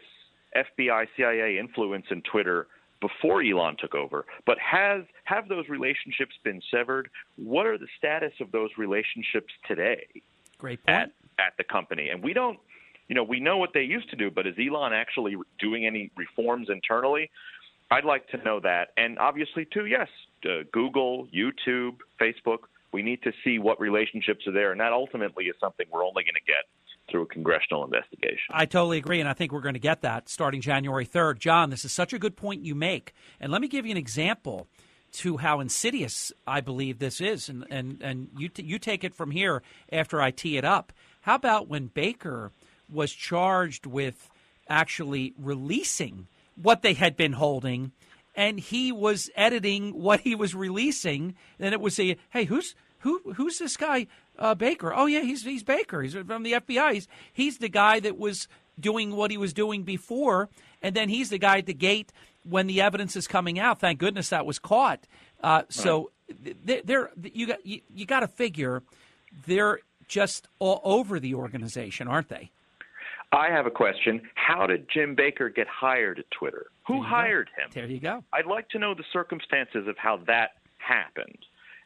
[SPEAKER 11] FBI, CIA influence in Twitter before Elon took over, but has have those relationships been severed? What are the status of those relationships today?
[SPEAKER 1] Great point.
[SPEAKER 11] At, at the company, and we don't you know, we know what they used to do, but is Elon actually doing any reforms internally? I'd like to know that. And obviously, too, yes, uh, Google, YouTube, Facebook, we need to see what relationships are there. And that ultimately is something we're only going to get through a congressional investigation.
[SPEAKER 1] I totally agree, and I think we're going to get that starting January 3rd. Jon, this is such a good point you make. And let me give you an example to how insidious I believe this is. And, and, and you, t- you take it from here after I tee it up. How about when Baker was charged with actually releasing what they had been holding, and he was editing what he was releasing. And it was say, "Hey, who's who? Who's this guy, uh, Baker? Oh yeah, he's he's Baker. He's from the FBI. He's he's the guy that was doing what he was doing before, and then he's the guy at the gate when the evidence is coming out. Thank goodness that was caught. Uh, so they're, you got you, you got to figure they're just all over the organization, aren't they?
[SPEAKER 11] I have a question. How did Jim Baker get hired at Twitter? Who hired
[SPEAKER 1] go.
[SPEAKER 11] him?
[SPEAKER 1] There you go.
[SPEAKER 11] I'd like to know the circumstances of how that happened.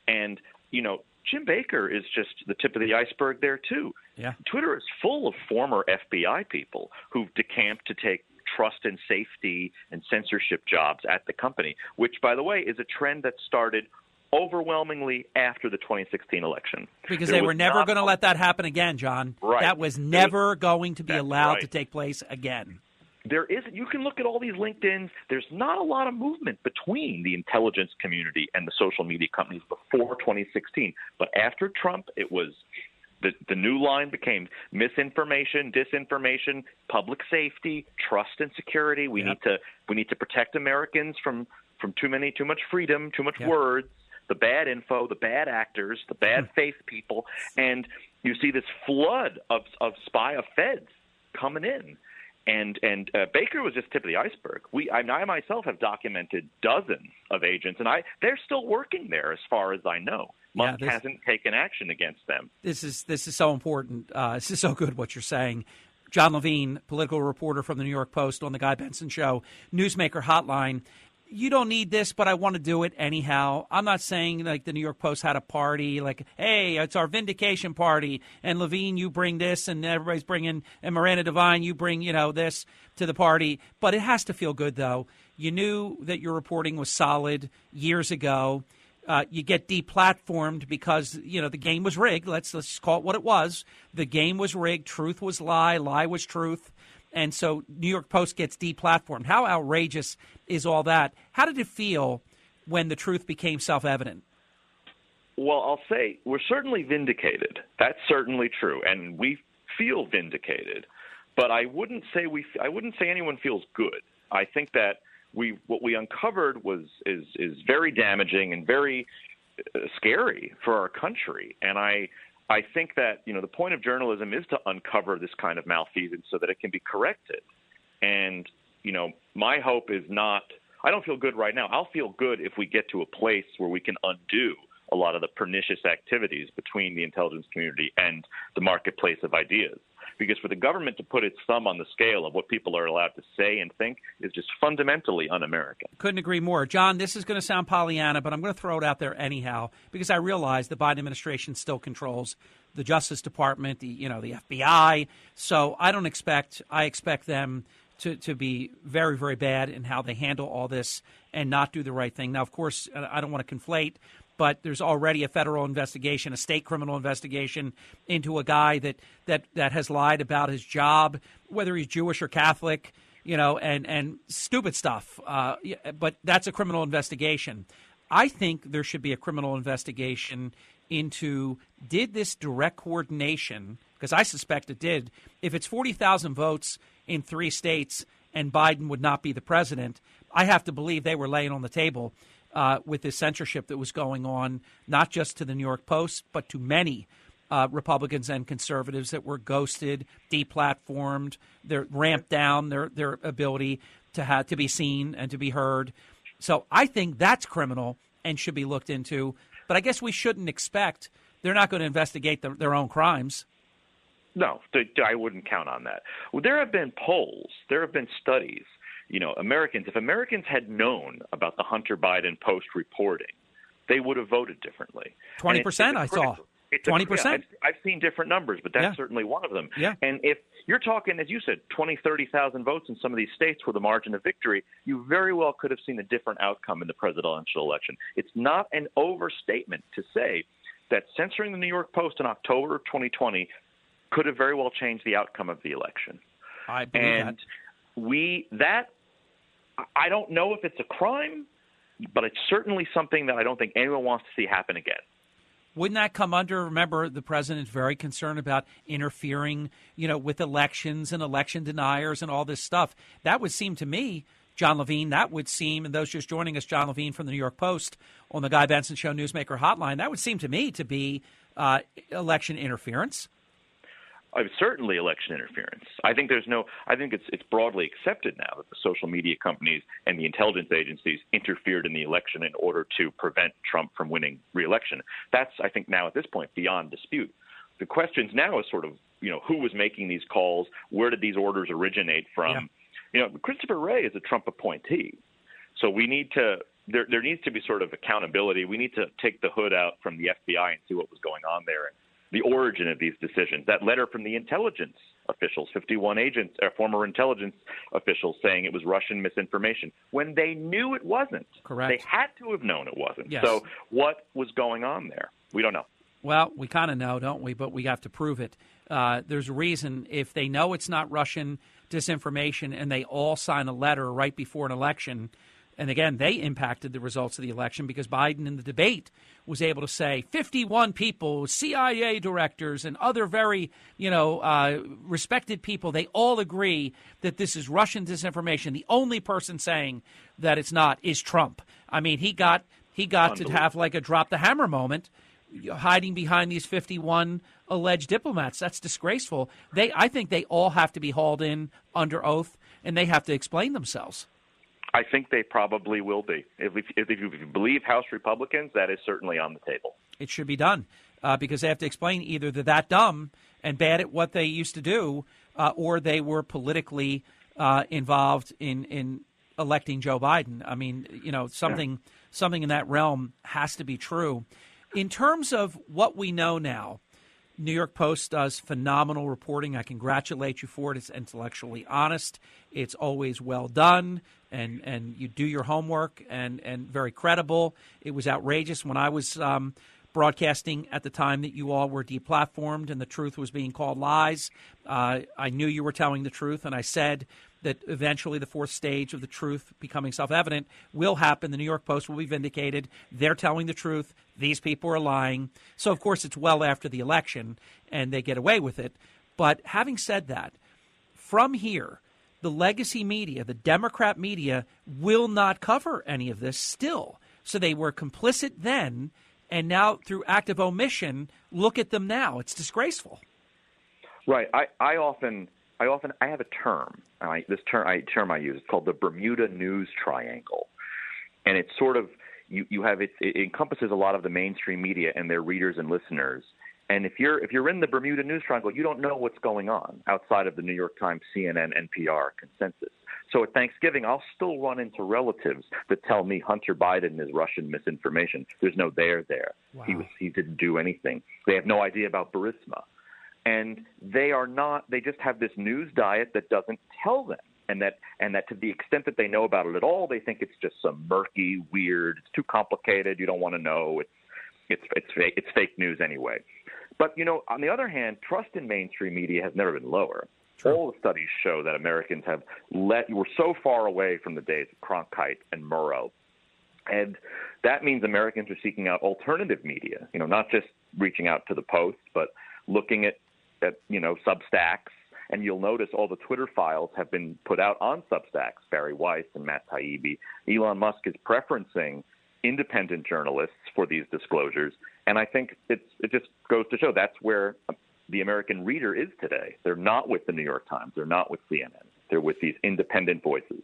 [SPEAKER 11] And, you know, Jim Baker is just the tip of the iceberg there, too.
[SPEAKER 1] Yeah.
[SPEAKER 11] Twitter is full of former FBI people who've decamped to take trust and safety and censorship jobs at the company, which, by the way, is a trend that started overwhelmingly after the 2016 election.
[SPEAKER 1] Because there they were never going to let that happen again, Jon.
[SPEAKER 11] Right.
[SPEAKER 1] That was never was, going to be allowed
[SPEAKER 11] right.
[SPEAKER 1] to take place again.
[SPEAKER 11] There is you can look at all these LinkedIn's, there's not a lot of movement between the intelligence community and the social media companies before 2016. But after Trump, it was the, the new line became misinformation, disinformation, public safety, trust and security. We yep. need to we need to protect Americans from from too many too much freedom, too much yep. words the bad info, the bad actors, the bad hmm. faith people, and you see this flood of of spy of feds coming in. And and uh, Baker was just tip of the iceberg. We I, I myself have documented dozens of agents, and I they're still working there as far as I know. Musk
[SPEAKER 1] yeah,
[SPEAKER 11] hasn't taken action against them.
[SPEAKER 1] This is this is so important. Uh, this is so good what you're saying. Jon Levine, political reporter from the New York Post on the Guy Benson Show, Newsmaker Hotline you don't need this, but I want to do it anyhow. I'm not saying like the New York Post had a party, like, hey, it's our vindication party, and Levine, you bring this, and everybody's bringing, and Miranda Devine, you bring, you know, this to the party. But it has to feel good, though. You knew that your reporting was solid years ago. Uh, you get deplatformed because you know the game was rigged. Let's let's call it what it was. The game was rigged. Truth was lie. Lie was truth and so New York Post gets deplatformed. How outrageous is all that? How did it feel when the truth became self evident?
[SPEAKER 11] Well, I'll say we're certainly vindicated. That's certainly true, and we feel vindicated. But I wouldn't say we. I wouldn't say anyone feels good. I think that we what we uncovered was is is very damaging and very uh, scary for our country. And I I think that you know the point of journalism is to uncover this kind of malfeasance so that it can be corrected. And you know, my hope is not. I don't feel good right now. I'll feel good if we get to a place where we can undo a lot of the pernicious activities between the intelligence community and the marketplace of ideas. Because for the government to put its thumb on the scale of what people are allowed to say and think is just fundamentally un American.
[SPEAKER 1] Couldn't agree more. Jon, this is going to sound Pollyanna, but I'm going to throw it out there anyhow because I realize the Biden administration still controls the Justice Department, the you know, the FBI. So I don't expect I expect them to, to be very, very bad in how they handle all this and not do the right thing. Now, of course, I don't want to conflate but there's already a federal investigation, a state criminal investigation into a guy that that that has lied about his job, whether he's Jewish or Catholic, you know, and and stupid stuff. Uh, but that's a criminal investigation. I think there should be a criminal investigation into did this direct coordination because I suspect it did. If it's forty thousand votes in three states and Biden would not be the president, I have to believe they were laying on the table uh, with this censorship that was going on, not just to the New York Post, but to many uh, Republicans and conservatives that were ghosted, deplatformed, they're ramped down their their ability to have to be seen and to be heard. So I think that's criminal and should be looked into. But I guess we shouldn't expect they're not going to investigate the, their own crimes.
[SPEAKER 11] No, I wouldn't count on that. Well, there have been polls, there have been studies you know, Americans, if Americans had known about the Hunter Biden post reporting, they would have voted differently.
[SPEAKER 1] 20%, I saw. Twenty percent.
[SPEAKER 11] Yeah, I've, I've, seen different numbers, but that's yeah. certainly one of them.
[SPEAKER 1] Yeah.
[SPEAKER 11] And if you're talking, as you said, 20, 30,000 votes in some of these states with a margin of victory, you very well could have seen a different outcome in the presidential election. It's not an overstatement to say that censoring the New York Post in October of 2020 could have very well changed the outcome of the election.
[SPEAKER 1] I believe
[SPEAKER 11] and
[SPEAKER 1] that.
[SPEAKER 11] we that I don't know if it's a crime, but it's certainly something that I don't think anyone wants to see happen again.
[SPEAKER 1] Wouldn't that come under? Remember, the president's very concerned about interfering, you know, with elections and election deniers and all this stuff. That would seem to me, Jon Levine, that would seem, and those just joining us, Jon Levine from the New York Post on the Guy Benson Show Newsmaker Hotline, that would seem to me to be uh, election interference
[SPEAKER 11] uh, certainly election interference. I think there's no. I think it's it's broadly accepted now that the social media companies and the intelligence agencies interfered in the election in order to prevent Trump from winning re-election. That's I think now at this point beyond dispute. The questions now is sort of you know who was making these calls, where did these orders originate from? Yeah. You know, Christopher Wray is a Trump appointee, so we need to. There, there needs to be sort of accountability. We need to take the hood out from the FBI and see what was going on there and the origin of these decisions. That letter from the intelligence officials, 51 agents, uh, former intelligence officials, saying it was Russian misinformation when they knew it wasn't.
[SPEAKER 1] Correct.
[SPEAKER 11] They had to have known it wasn't.
[SPEAKER 1] Yes.
[SPEAKER 11] So what was going on there? We don't know.
[SPEAKER 1] Well, we kind of know, don't we? But we have to prove it. Uh, there's a reason if they know it's not Russian disinformation and they all sign a letter right before an election and again, they impacted the results of the election because Biden in the debate was able to say 51 people, CIA directors, and other very, you know, uh, respected people, they all agree that this is Russian disinformation. The only person saying that it's not is Trump. I mean, he got he got to have like a drop the hammer moment hiding behind these 51 alleged diplomats. That's disgraceful. They I think they all have to be hauled in under oath and they have to explain themselves.
[SPEAKER 11] I think they probably will be. If, if, if, you believe House Republicans, that is certainly on the table.
[SPEAKER 1] It should be done uh, because they have to explain either they're that dumb and bad at what they used to do, uh, or they were politically uh, involved in in electing Joe Biden. I mean, you know, something yeah. something in that realm has to be true. In terms of what we know now, New York Post does phenomenal reporting. I congratulate you for it. It's intellectually honest. It's always well done, and and you do your homework and and very credible. It was outrageous when I was. Um, broadcasting at the time that you all were deplatformed and the truth was being called lies. Uh, I knew you were telling the truth, and I said that eventually the fourth stage of the truth becoming self evident will happen. The New York Post will be vindicated. They're telling the truth. These people are lying. So, of course, it's well after the election and they get away with it. But having said that, from here, the legacy media, the Democrat media, will not cover any of this still. So they were complicit then, and now through active omission, look at them now. It's disgraceful.
[SPEAKER 11] Right. I, I often I often I have a term. I, this term I term I use. It's called the Bermuda News Triangle, and it's sort of you you have it, it encompasses a lot of the mainstream media and their readers and listeners. And if you're if you're in the Bermuda News Triangle, you don't know what's going on outside of the New York Times, CNN, NPR consensus. So at Thanksgiving, I'll still run into relatives that tell me Hunter Biden is Russian misinformation. There's no there there. Wow. He was he didn't do anything. They have no idea about Burisma and they are not they just have this news diet that doesn't tell them and that and that to the extent that they know about it at all they think it's just some murky weird it's too complicated you don't want to know it's it's it's fake it's fake news anyway but you know on the other hand trust in mainstream media has never been lower True. all the studies show that americans have let we're so far away from the days of cronkite and murrow and that means americans are seeking out alternative media you know not just reaching out to the post but looking at at you know Substacks, and you'll notice all the Twitter files have been put out on Substacks. Bari Weiss and Matt Taibbi. Elon Musk is preferencing independent journalists for these disclosures, and I think it's it just goes to show that's where the American reader is today. They're not with the New York Times. They're not with CNN. They're with these independent voices.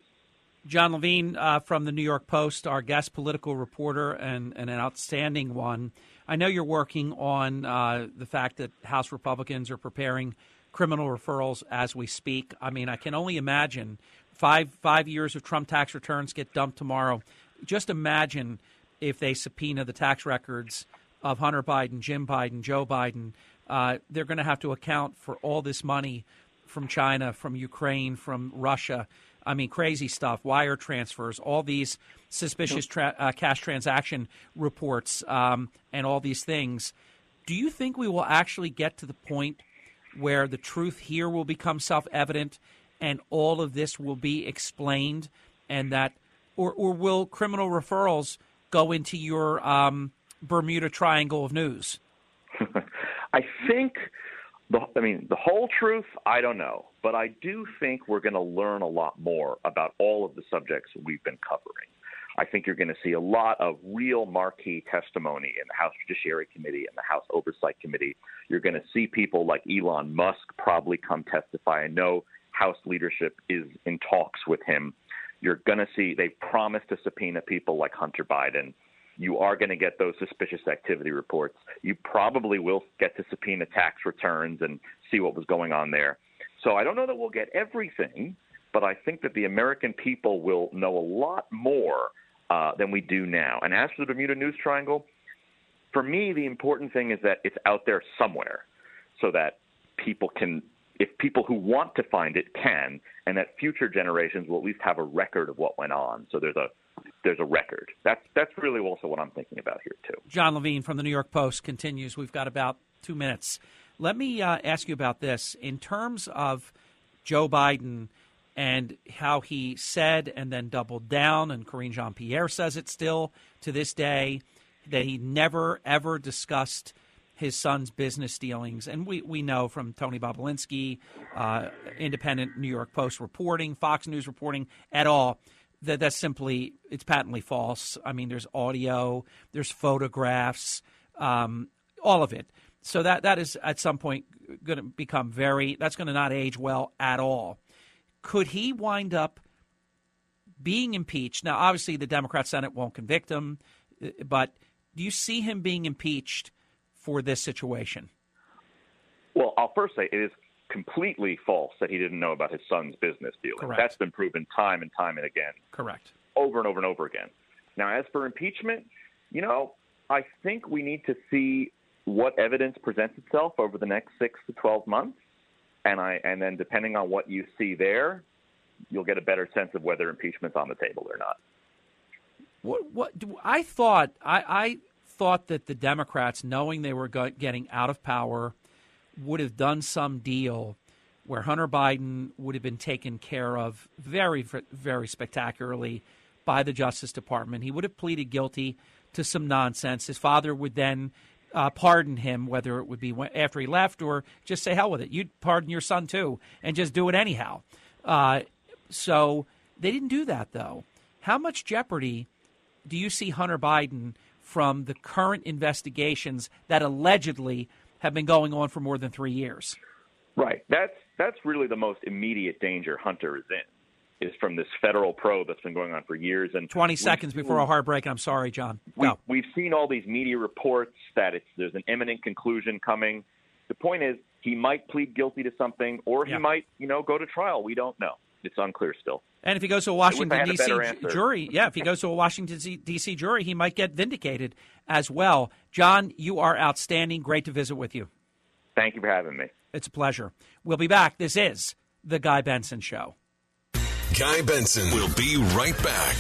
[SPEAKER 1] Jon Levine uh, from the New York Post, our guest political reporter and, and an outstanding one. I know you're working on uh, the fact that House Republicans are preparing criminal referrals as we speak. I mean, I can only imagine five five years of Trump tax returns get dumped tomorrow. Just imagine if they subpoena the tax records of Hunter Biden, Jim Biden, Joe Biden. Uh, they're going to have to account for all this money from China, from Ukraine, from Russia. I mean, crazy stuff, wire transfers, all these suspicious tra- uh, cash transaction reports, um, and all these things. Do you think we will actually get to the point where the truth here will become self evident and all of this will be explained, and that, or, or will criminal referrals go into your um, Bermuda Triangle of news?
[SPEAKER 11] I think the, I mean, the whole truth, I don't know. But I do think we're going to learn a lot more about all of the subjects we've been covering. I think you're going to see a lot of real marquee testimony in the House Judiciary Committee and the House Oversight Committee. You're going to see people like Elon Musk probably come testify. I know House leadership is in talks with him. You're going to see they've promised to subpoena people like Hunter Biden you are going to get those suspicious activity reports. You probably will get to subpoena tax returns and see what was going on there. So I don't know that we'll get everything, but I think that the American people will know a lot more uh, than we do now. And as for the Bermuda News Triangle, for me, the important thing is that it's out there somewhere so that people can, if people who want to find it can, and that future generations will at least have a record of what went on. So there's a there's a record. That's that's really also what I'm thinking about here too.
[SPEAKER 1] Jon Levine from the New York Post continues. We've got about two minutes. Let me uh, ask you about this in terms of Joe Biden and how he said and then doubled down, and Karine Jean Pierre says it still to this day that he never ever discussed his son's business dealings. And we, we know from Tony Bobulinski, uh, independent New York Post reporting, Fox News reporting, at all that that's simply it's patently false. I mean, there's audio, there's photographs, um, all of it. So that that is at some point going to become very. That's going to not age well at all. Could he wind up being impeached? Now, obviously, the Democrat Senate won't convict him, uh, but do you see him being impeached for this situation?
[SPEAKER 11] Well, I'll first say it is completely false that he didn't know about his son's business.
[SPEAKER 1] Correct.
[SPEAKER 11] That's been proven time and time and again.
[SPEAKER 1] Correct.
[SPEAKER 11] Over and over and over again. Now, as for impeachment, you know, I think we need to see what evidence presents itself over the next six to twelve months, and I and then depending on what you see there, you'll get a better sense of whether impeachment's on the table or not.
[SPEAKER 1] What? What? Do, I thought. I, I thought that the Democrats, knowing they were getting out of power, would have done some deal where Hunter Biden would have been taken care of very, very spectacularly by the Justice Department. He would have pleaded guilty to some nonsense. His father would then uh, pardon him, whether it would be after he left or just say hell with it. You'd pardon your son too and just do it anyhow. Uh, so they didn't do that, though. How much jeopardy do you see Hunter Biden from the current investigations that allegedly have been going on for more than three years?
[SPEAKER 11] Right. That's that's really the most immediate danger Hunter is in, is from this federal probe that's been going on for years. And
[SPEAKER 1] twenty seconds before a hard break. I'm sorry, Jon.
[SPEAKER 11] We, we've seen all these media reports that it's there's an imminent conclusion coming. The point is, he might plead guilty to something, or he
[SPEAKER 1] Yeah.
[SPEAKER 11] might, you know, go to trial. We don't know. It's unclear still.
[SPEAKER 1] And if he goes to a Washington
[SPEAKER 11] a
[SPEAKER 1] D.C.
[SPEAKER 11] better
[SPEAKER 1] ju-
[SPEAKER 11] answer.
[SPEAKER 1] jury, yeah, if he goes to a Washington D.C. jury, he might get vindicated as well. Jon, you are outstanding. Great to visit with you.
[SPEAKER 11] Thank you for having me.
[SPEAKER 1] It's a pleasure. We'll be back. This is the Guy Benson Show.
[SPEAKER 3] Guy Benson will be right back.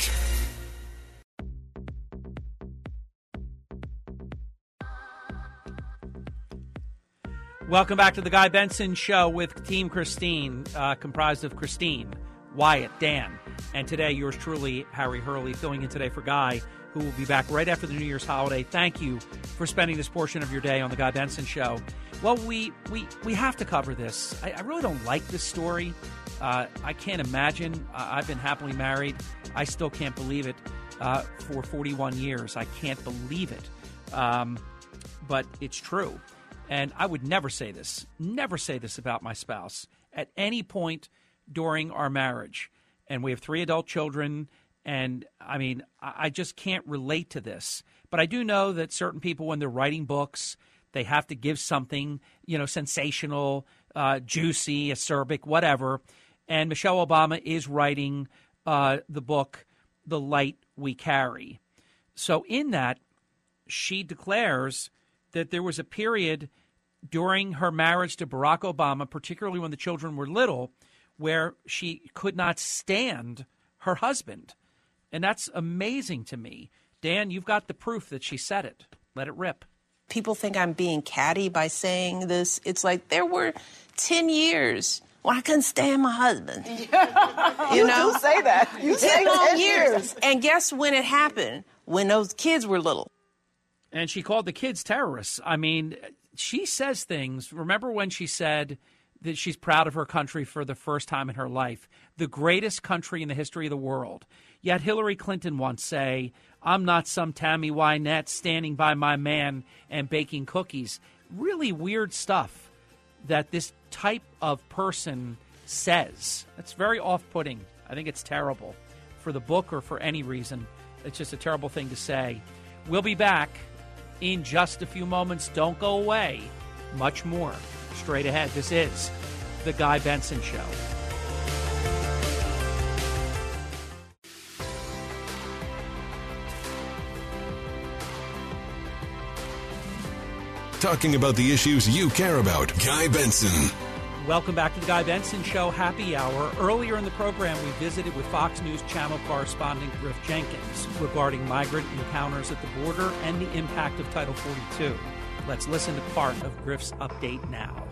[SPEAKER 1] Welcome back to the Guy Benson Show with Team Christine, uh, comprised of Christine, Wyatt, Dan, and today yours truly, Harry Hurley, filling in today for Guy, who will be back right after the New Year's holiday. Thank you for spending this portion of your day on the Guy Benson Show. Well, we we we have to cover this. I, I really don't like this story. Uh, I can't imagine. Uh, I've been happily married. I still can't believe it. Uh, for 41 years, I can't believe it. Um, but it's true. And I would never say this, never say this about my spouse at any point during our marriage. And we have three adult children. And I mean, I just can't relate to this. But I do know that certain people, when they're writing books, they have to give something, you know, sensational, uh, juicy, acerbic, whatever. And Michelle Obama is writing uh, the book, The Light We Carry. So, in that, she declares that there was a period during her marriage to Barack Obama, particularly when the children were little, where she could not stand her husband. And that's amazing to me. Dan, you've got the proof that she said it. Let it rip.
[SPEAKER 12] People think I'm being catty by saying this. It's like there were 10 years when I couldn't stand my husband. You,
[SPEAKER 13] You
[SPEAKER 12] know?
[SPEAKER 13] do say that. You say
[SPEAKER 12] 10 long
[SPEAKER 13] 10
[SPEAKER 12] years.
[SPEAKER 13] years.
[SPEAKER 12] And guess when it happened? When those kids were little.
[SPEAKER 1] And she called the kids terrorists. I mean, she says things. Remember when she said that she's proud of her country for the first time in her life, the greatest country in the history of the world. Yet Hillary Clinton once say, "I'm not some Tammy Wynette standing by my man and baking cookies." Really weird stuff that this type of person says. That's very off-putting. I think it's terrible for the book or for any reason. It's just a terrible thing to say. We'll be back in just a few moments. Don't go away. Much more straight ahead. This is The Guy Benson Show.
[SPEAKER 3] Talking about the issues you care about. Guy Benson.
[SPEAKER 1] Welcome back to the Guy Benson Show Happy Hour. Earlier in the program, we visited with Fox News Channel correspondent Griff Jenkins regarding migrant encounters at the border and the impact of Title 42. Let's listen to part of Griff's update now.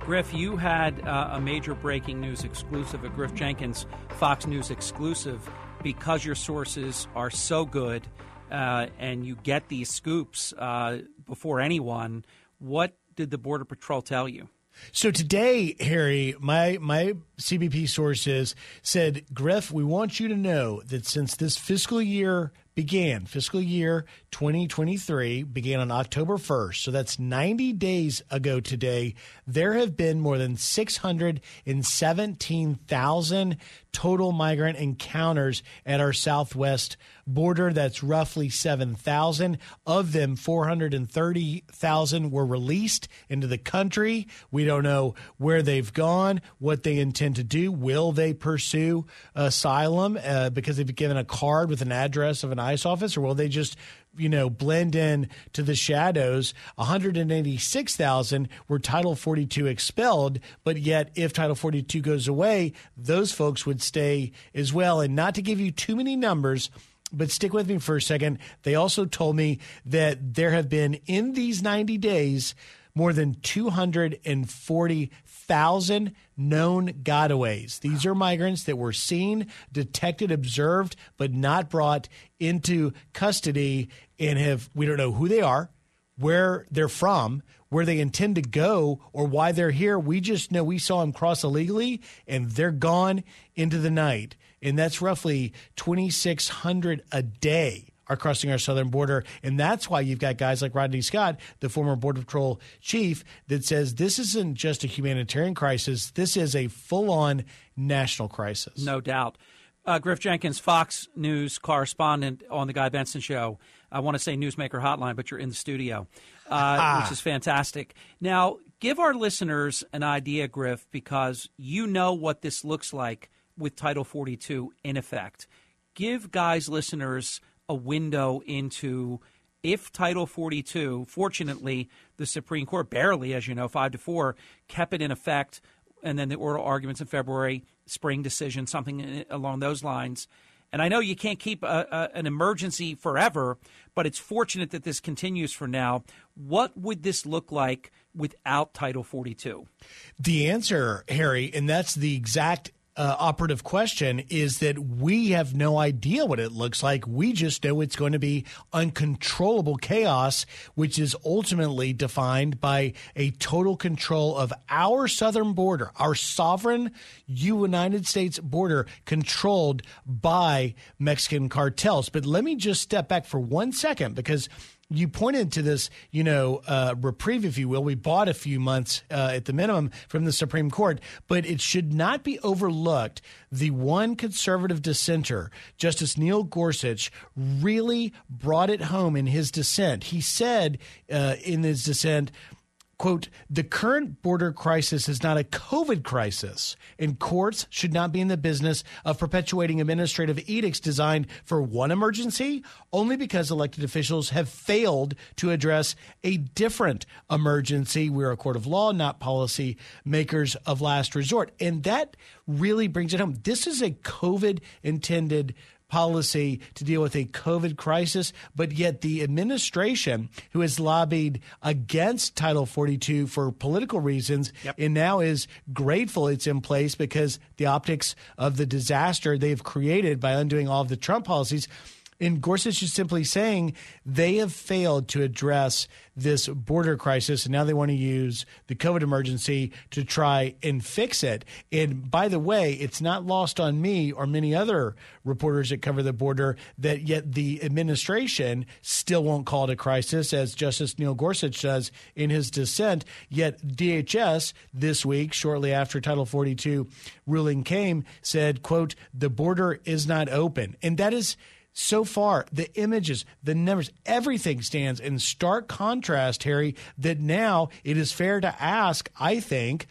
[SPEAKER 1] Griff, you had uh, a major breaking news exclusive at Griff Jenkins, Fox News exclusive, because your sources are so good uh, and you get these scoops uh, before anyone. What did the Border Patrol tell you?
[SPEAKER 8] So today, Harry, my my CBP sources said, Griff, we want you to know that since this fiscal year began, fiscal year 2023 began on October 1st. So that's 90 days ago today. There have been more than 617,000 total migrant encounters at our southwest border. That's roughly 7,000. Of them, 430,000 were released into the country. We don't know where they've gone, what they intend to do. Will they pursue asylum uh, because they've been given a card with an address of an ICE office, or will they just you know, blend in to the shadows. 186,000 were Title 42 expelled, but yet if Title 42 goes away, those folks would stay as well. And not to give you too many numbers, but stick with me for a second. They also told me that there have been in these 90 days more than 240,000 known gotaways. These are migrants that were seen, detected, observed, but not brought into custody and have, we don't know who they are, where they're from, where they intend to go, or why they're here. We just know we saw them cross illegally and they're gone into the night. And that's roughly 2,600 a day are crossing our southern border. And that's why you've got guys like Rodney Scott, the former Border Patrol chief, that says this isn't just a humanitarian crisis, this is a full on national crisis.
[SPEAKER 1] No doubt. Uh, Griff Jenkins, Fox News correspondent on the Guy Benson Show. I want to say Newsmaker Hotline, but you're in the studio, uh, ah. which is fantastic. Now, give our listeners an idea, Griff, because you know what this looks like with Title 42 in effect. Give guys, listeners, a window into if Title 42, fortunately, the Supreme Court barely, as you know, five to four, kept it in effect, and then the oral arguments in February, spring decision, something eh, along those lines. And I know you can't keep a, a, an emergency forever, but it's fortunate that this continues for now. What would this look like without Title 42?
[SPEAKER 8] The answer, Harry, and that's the exact uh, operative question is that we have no idea what it looks like. We just know it's going to be uncontrollable chaos, which is ultimately defined by a total control of our southern border, our sovereign United States border controlled by Mexican cartels. But let me just step back for one second because you pointed to this, you know, uh, reprieve, if you will. We bought a few months uh, at the minimum from the Supreme Court, but it should not be overlooked. The one conservative dissenter, Justice Neil Gorsuch, really brought it home in his dissent. He said uh, in his dissent, quote, the current border crisis is not a COVID crisis, and courts should not be in the business of perpetuating administrative edicts designed for one emergency only because elected officials have failed to address a different emergency. We're a court of law, not policy makers of last resort. And that really brings it home. This is a COVID intended policy to deal with a COVID crisis, but yet the administration, who has lobbied against Title 42 for political reasons, yep. and now is grateful it's in place because the optics of the disaster they've created by undoing all of the Trump policies and Gorsuch is simply saying they have failed to address this border crisis, and now they want to use the COVID emergency to try and fix it. And by the way, it's not lost on me or many other reporters that cover the border that yet the administration still won't call it a crisis, as Justice Neil Gorsuch does in his dissent. Yet DHS this week, shortly after Title 42 ruling came, said, quote, the border is not open. And that is so far, the images, the numbers, everything stands in stark contrast, Harry, that now it is fair to ask, I think,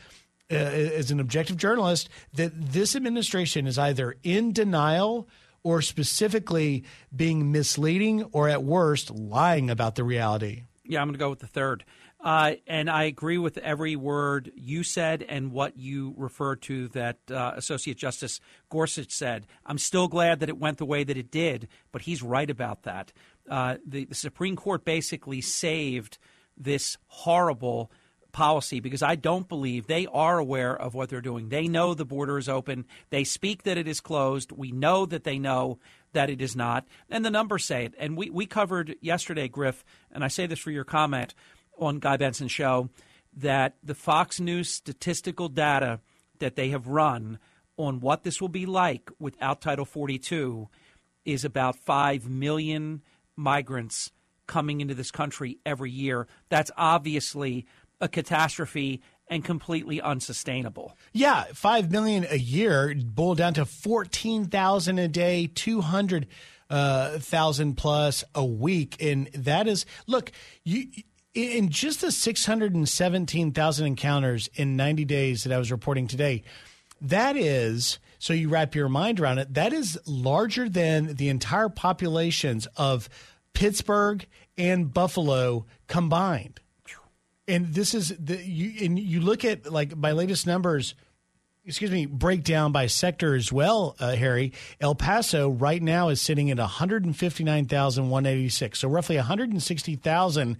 [SPEAKER 8] uh, as an objective journalist, that this administration is either in denial or specifically being misleading or at worst lying about the reality.
[SPEAKER 1] Yeah, I'm going to go with the third. Uh, and I agree with every word you said and what you referred to that uh, Associate Justice Gorsuch said. I'm still glad that it went the way that it did, but he's right about that. Uh, the, the Supreme Court basically saved this horrible policy because I don't believe they are aware of what they're doing. They know the border is open. They speak that it is closed. We know that they know that it is not. And the numbers say it. And we, we covered yesterday, Griff, and I say this for your comment on Guy Benson's show that the Fox News statistical data that they have run on what this will be like without Title 42 is about 5 million migrants coming into this country every year. That's obviously a catastrophe and completely unsustainable.
[SPEAKER 8] Yeah, five million a year boiled down to fourteen thousand a day, two hundred uh, thousand plus a week, and that is look you. In just the 617,000 encounters in 90 days that I was reporting today, that is, so you wrap your mind around it, that is larger than the entire populations of Pittsburgh and Buffalo combined. And this is the you and you look at like my latest numbers excuse me breakdown by sector as well uh, harry. El paso right now is sitting at 159186 so roughly 160000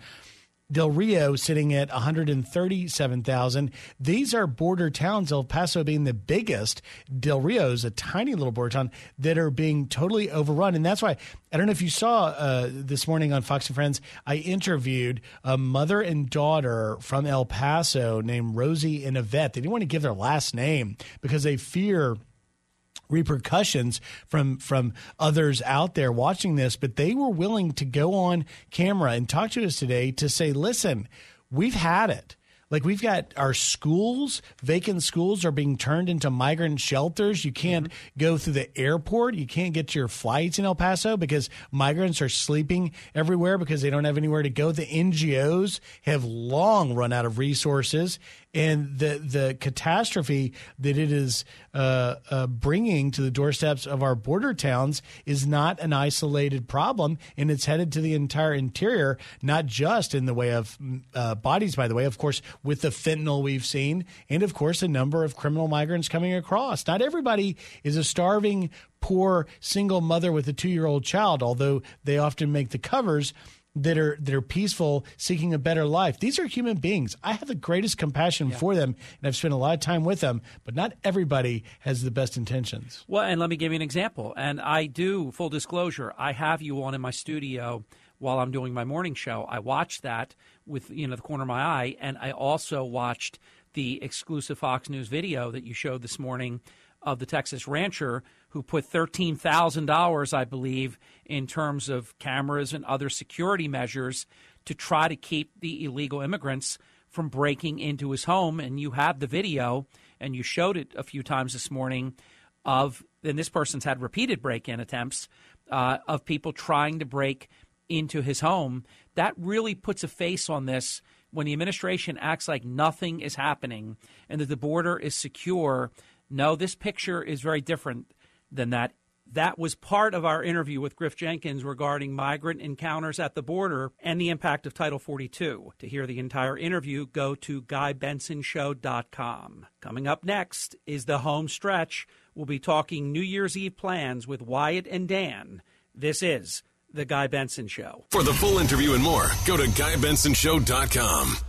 [SPEAKER 8] Del Rio sitting at 137,000. These are border towns, El Paso being the biggest. Del Rio is a tiny little border town that are being totally overrun. And that's why, I don't know if you saw uh, this morning on Fox and Friends, I interviewed a mother and daughter from El Paso named Rosie and Yvette. They didn't want to give their last name because they fear repercussions from from others out there watching this but they were willing to go on camera and talk to us today to say listen we've had it like we've got our schools, vacant schools are being turned into migrant shelters. You can't mm-hmm. go through the airport. You can't get to your flights in El Paso because migrants are sleeping everywhere because they don't have anywhere to go. The NGOs have long run out of resources and the the catastrophe that it is uh, uh, bringing to the doorsteps of our border towns is not an isolated problem, and it's headed to the entire interior, not just in the way of uh, bodies. By the way, of course, with the fentanyl we've seen, and of course, a number of criminal migrants coming across. Not everybody is a starving, poor single mother with a two year old child, although they often make the covers that are that are peaceful, seeking a better life. These are human beings. I have the greatest compassion yeah. for them, and I've spent a lot of time with them. But not everybody has the best intentions.
[SPEAKER 1] Well, and let me give you an example. And I do full disclosure. I have you on in my studio while I'm doing my morning show. I watched that with you know the corner of my eye, and I also watched the exclusive Fox News video that you showed this morning of the Texas rancher who put $13,000, I believe, in terms of cameras and other security measures to try to keep the illegal immigrants from breaking into his home. And you have the video, and you showed it a few times this morning of, and this person's had repeated break in attempts uh, of people trying to break into his home. That really puts a face on this when the administration acts like nothing is happening and that the border is secure. No, this picture is very different than that. That was part of our interview with Griff Jenkins regarding migrant encounters at the border and the impact of Title 42. To hear the entire interview, go to GuyBensonShow.com. Coming up next is the home stretch. We'll be talking New Year's Eve plans with Wyatt and Dan. This is The Guy Benson Show.
[SPEAKER 3] For the full interview and more, go to GuyBensonShow.com.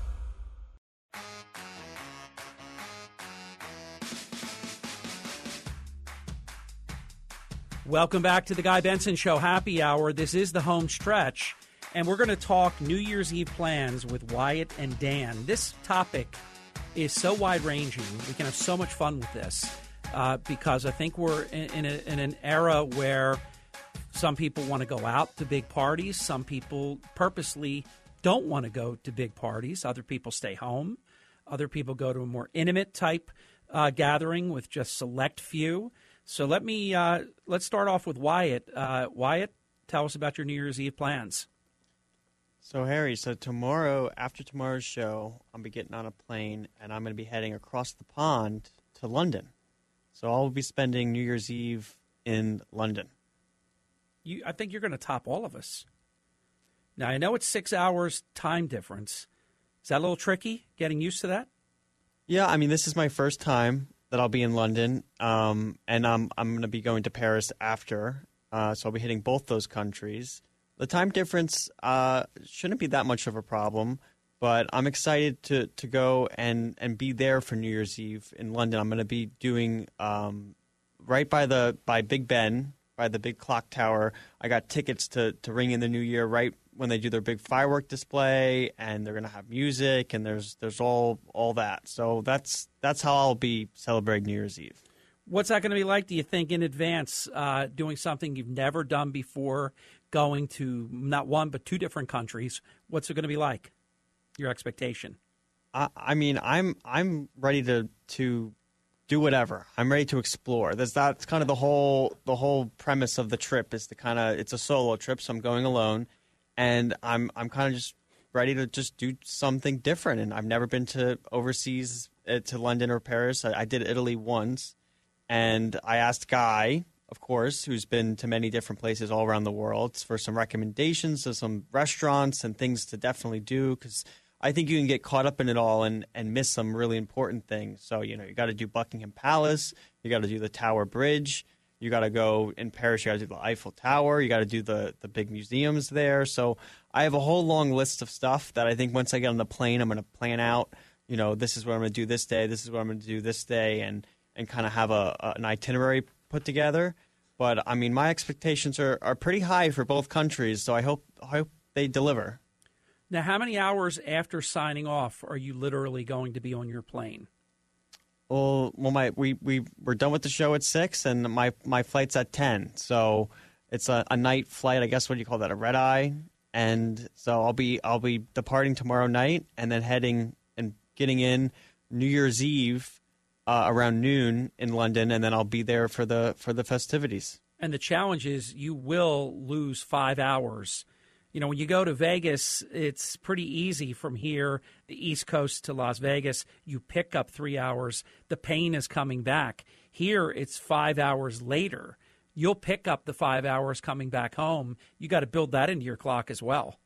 [SPEAKER 1] Welcome back to the Guy Benson Show Happy Hour. This is the home stretch, and we're going to talk New Year's Eve plans with Wyatt and Dan. This topic is so wide ranging. We can have so much fun with this uh, because I think we're in, a, in an era where some people want to go out to big parties, some people purposely don't want to go to big parties, other people stay home, other people go to a more intimate type uh, gathering with just select few. So let me uh, let's start off with Wyatt. Uh, Wyatt, tell us about your New Year's Eve plans.
[SPEAKER 13] So Harry, so tomorrow after tomorrow's show, I'll be getting on a plane and I'm going to be heading across the pond to London. So I'll be spending New Year's Eve in London.
[SPEAKER 1] You, I think you're going to top all of us. Now I know it's six hours time difference. Is that a little tricky? Getting used to that?
[SPEAKER 13] Yeah, I mean this is my first time that I'll be in London, um, and I'm I'm going to be going to Paris after. Uh, so I'll be hitting both those countries. The time difference uh, shouldn't be that much of a problem, but I'm excited to to go and and be there for New Year's Eve in London. I'm going to be doing um, right by the by Big Ben, by the big clock tower. I got tickets to to ring in the new year right when they do their big firework display and they're going to have music and there's there's all all that. So that's that's how I'll be celebrating New Year's Eve.
[SPEAKER 1] What's that going to be like? Do you think in advance, uh, doing something you've never done before, going to not one but two different countries? What's it going to be like? Your expectation?
[SPEAKER 13] I, I mean, I'm I'm ready to to do whatever. I'm ready to explore. That's that's kind of the whole the whole premise of the trip is to kind of it's a solo trip, so I'm going alone, and I'm I'm kind of just ready to just do something different. And I've never been to overseas uh, to London or Paris. I, I did Italy once, and I asked Guy, of course, who's been to many different places all around the world, for some recommendations of some restaurants and things to definitely do because. I think you can get caught up in it all and, and miss some really important things. So, you know, you got to do Buckingham Palace, you got to do the Tower Bridge, you got to go in Paris, you got to do the Eiffel Tower, you got to do the, the big museums there. So, I have a whole long list of stuff that I think once I get on the plane, I'm going to plan out, you know, this is what I'm going to do this day, this is what I'm going to do this day, and, and kind of have a, a, an itinerary put together. But, I mean, my expectations are, are pretty high for both countries, so I hope, I hope they deliver.
[SPEAKER 1] Now, how many hours after signing off are you literally going to be on your plane?
[SPEAKER 13] Well, well, my we we we're done with the show at six, and my my flight's at ten. So it's a, a night flight. I guess what do you call that? A red eye. And so I'll be I'll be departing tomorrow night, and then heading and getting in New Year's Eve uh, around noon in London, and then I'll be there for the for the festivities.
[SPEAKER 1] And the challenge is you will lose five hours you know, when you go to Vegas, it's pretty easy from here, the East Coast to Las Vegas. You pick up three hours. The pain is coming back. Here, it's five hours later. You'll pick up the five hours coming back home. You got to build that into your clock as well.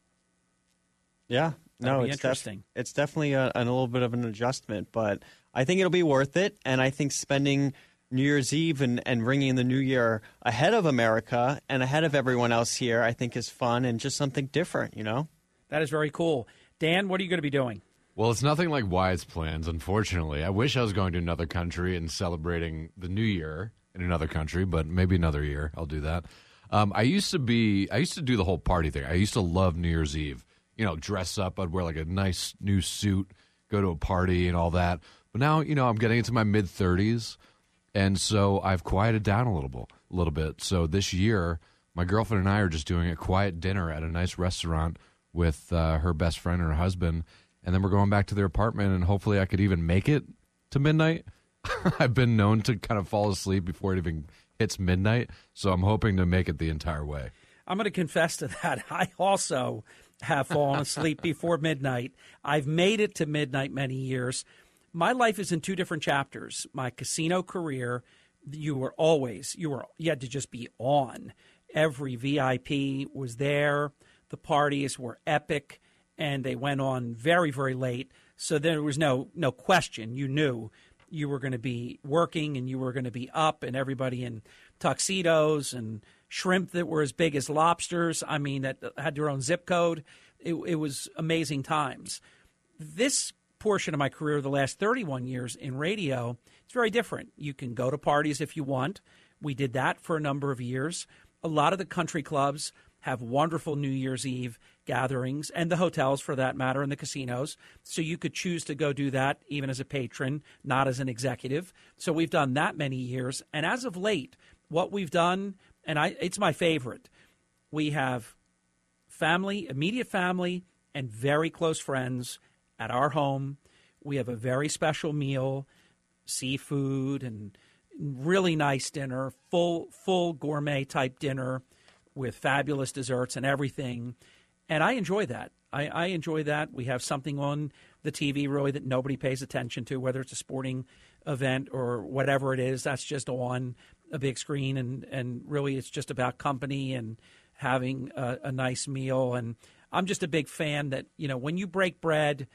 [SPEAKER 13] Yeah,
[SPEAKER 1] That'd
[SPEAKER 13] no, it's
[SPEAKER 1] interesting.
[SPEAKER 13] Def- it's definitely a, a little bit of an adjustment, but I think it'll be worth it. And I think spending New Year's Eve and, and ringing the new year ahead of America and ahead of everyone else here, I think is fun and just something different, you know?
[SPEAKER 1] That is very cool. Dan, what are you going to be doing?
[SPEAKER 14] Well, it's nothing like Wyatt's plans, unfortunately. I wish I was going to another country and celebrating the new year in another country, but maybe another year I'll do that. Um, I used to be, I used to do the whole party thing. I used to love New Year's Eve. You know, dress up. I'd wear like a nice new suit, go to a party and all that. But now, you know, I'm getting into my mid 30s. And so I've quieted down a little bit, a little bit. So this year, my girlfriend and I are just doing a quiet dinner at a nice restaurant with uh, her best friend and her husband, and then we're going back to their apartment, and hopefully I could even make it to midnight. I've been known to kind of fall asleep before it even hits midnight, so I'm hoping to make it the entire way.
[SPEAKER 1] I'm going to confess to that. I also have fallen asleep before midnight. I've made it to midnight many years my life is in two different chapters. My casino career, you were always you were you had to just be on. Every VIP was there. The parties were epic, and they went on very very late. So there was no no question. You knew you were going to be working and you were going to be up, and everybody in tuxedos and shrimp that were as big as lobsters. I mean, that had their own zip code. It, it was amazing times. This portion of my career, the last 31 years in radio, it's very different. You can go to parties if you want. We did that for a number of years. A lot of the country clubs have wonderful New Year's Eve gatherings, and the hotels for that matter, and the casinos. So you could choose to go do that even as a patron, not as an executive. So we've done that many years. And as of late, what we've done, and I, it's my favorite, we have family, immediate family, and very close friends at our home. We have a very special meal, seafood and really nice dinner, full full gourmet type dinner with fabulous desserts and everything. And I enjoy that. I, I enjoy that. We have something on the TV really that nobody pays attention to, whether it's a sporting event or whatever it is. That's just on a big screen, and and really it's just about company and having a, a nice meal. And I'm just a big fan that you know when you break bread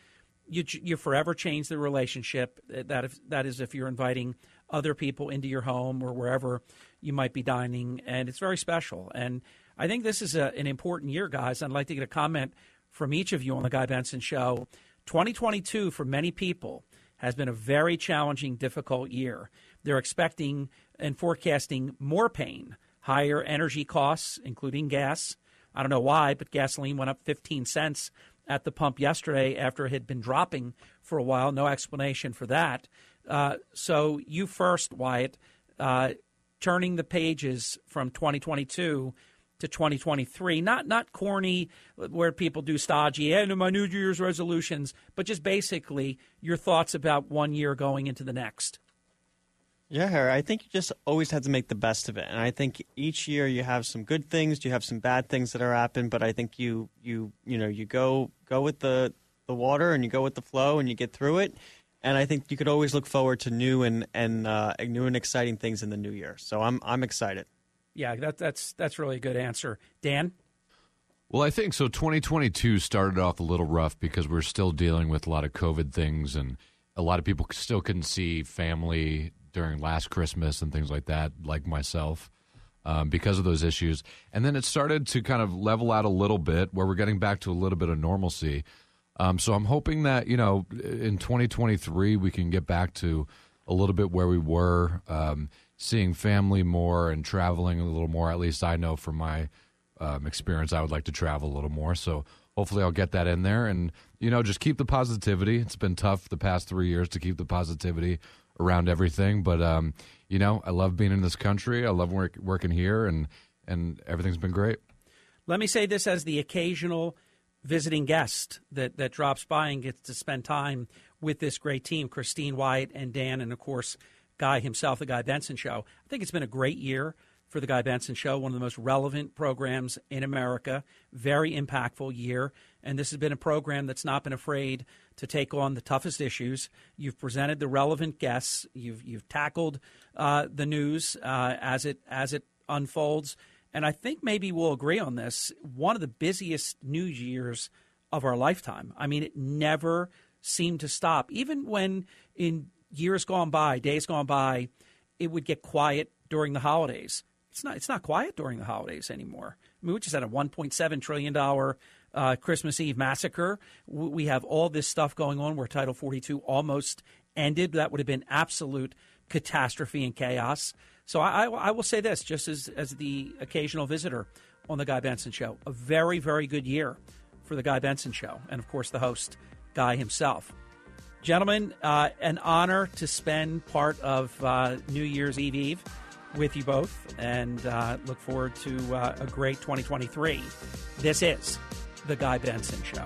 [SPEAKER 1] you you forever change the relationship. That if, that is if you're inviting other people into your home or wherever you might be dining, and it's very special. And I think this is a, an important year, guys. I'd like to get a comment from each of you on the Guy Benson Show. 2022 for many people has been a very challenging, difficult year. They're expecting and forecasting more pain, higher energy costs, including gas. I don't know why, but gasoline went up 15 cents at the pump yesterday after it had been dropping for a while. No explanation for that. Uh, so, you first, Wyatt. uh, turning the pages from 2022 to 2023. Not not corny where people do stodgy and my New Year's resolutions, but just basically your thoughts about one year going into the next.
[SPEAKER 13] Yeah, Harry, I think you just always have to make the best of it. And I think each year you have some good things, you have some bad things that are happening, but I think you you you know, you go go with the the water and you go with the flow and you get through it. And I think you could always look forward to new and and uh, new and exciting things in the new year. So I'm I'm excited.
[SPEAKER 1] Yeah, that, that's that's really a good answer, Dan.
[SPEAKER 14] Well, I think so. 2022 started off a little rough because we're still dealing with a lot of COVID things, and a lot of people still couldn't see family during last Christmas and things like that, like myself, um, because of those issues. And then it started to kind of level out a little bit, where we're getting back to a little bit of normalcy. Um, so I'm hoping that you know in 2023 we can get back to a little bit where we were. Um, seeing family more and traveling a little more. At least I know from my um, experience, I would like to travel a little more. So hopefully, I'll get that in there, and you know, just keep the positivity. It's been tough the past three years to keep the positivity around everything, but um, you know, I love being in this country. I love work, working here, and and everything's been great.
[SPEAKER 1] Let me say this as the occasional visiting guest that that drops by and gets to spend time with this great team, Christine Wyatt and Dan, and of course Guy himself, the Guy Benson Show. I think it's been a great year for the Guy Benson Show, one of the most relevant programs in America, very impactful year. And this has been a program that's not been afraid to take on the toughest issues. You've presented the relevant guests. You've you've tackled uh, the news uh, as it as it unfolds. And I think maybe we'll agree on this. One of the busiest news years of our lifetime. I mean, it never seemed to stop, even when in years gone by, days gone by, it would get quiet during the holidays. It's not. It's not quiet during the holidays anymore. I mean, we just had a 1.7 trillion dollar uh, Christmas Eve massacre. We have all this stuff going on where Title 42 almost ended. That would have been absolute catastrophe and chaos. So I, I, I will say this, just as as the occasional visitor on the Guy Benson Show, a very very good year for the Guy Benson Show, and of course the host Guy himself. Gentlemen, uh, an honor to spend part of uh, New Year's Eve Eve with you both and uh, look forward to uh, a great 2023. This is The Guy Benson Show.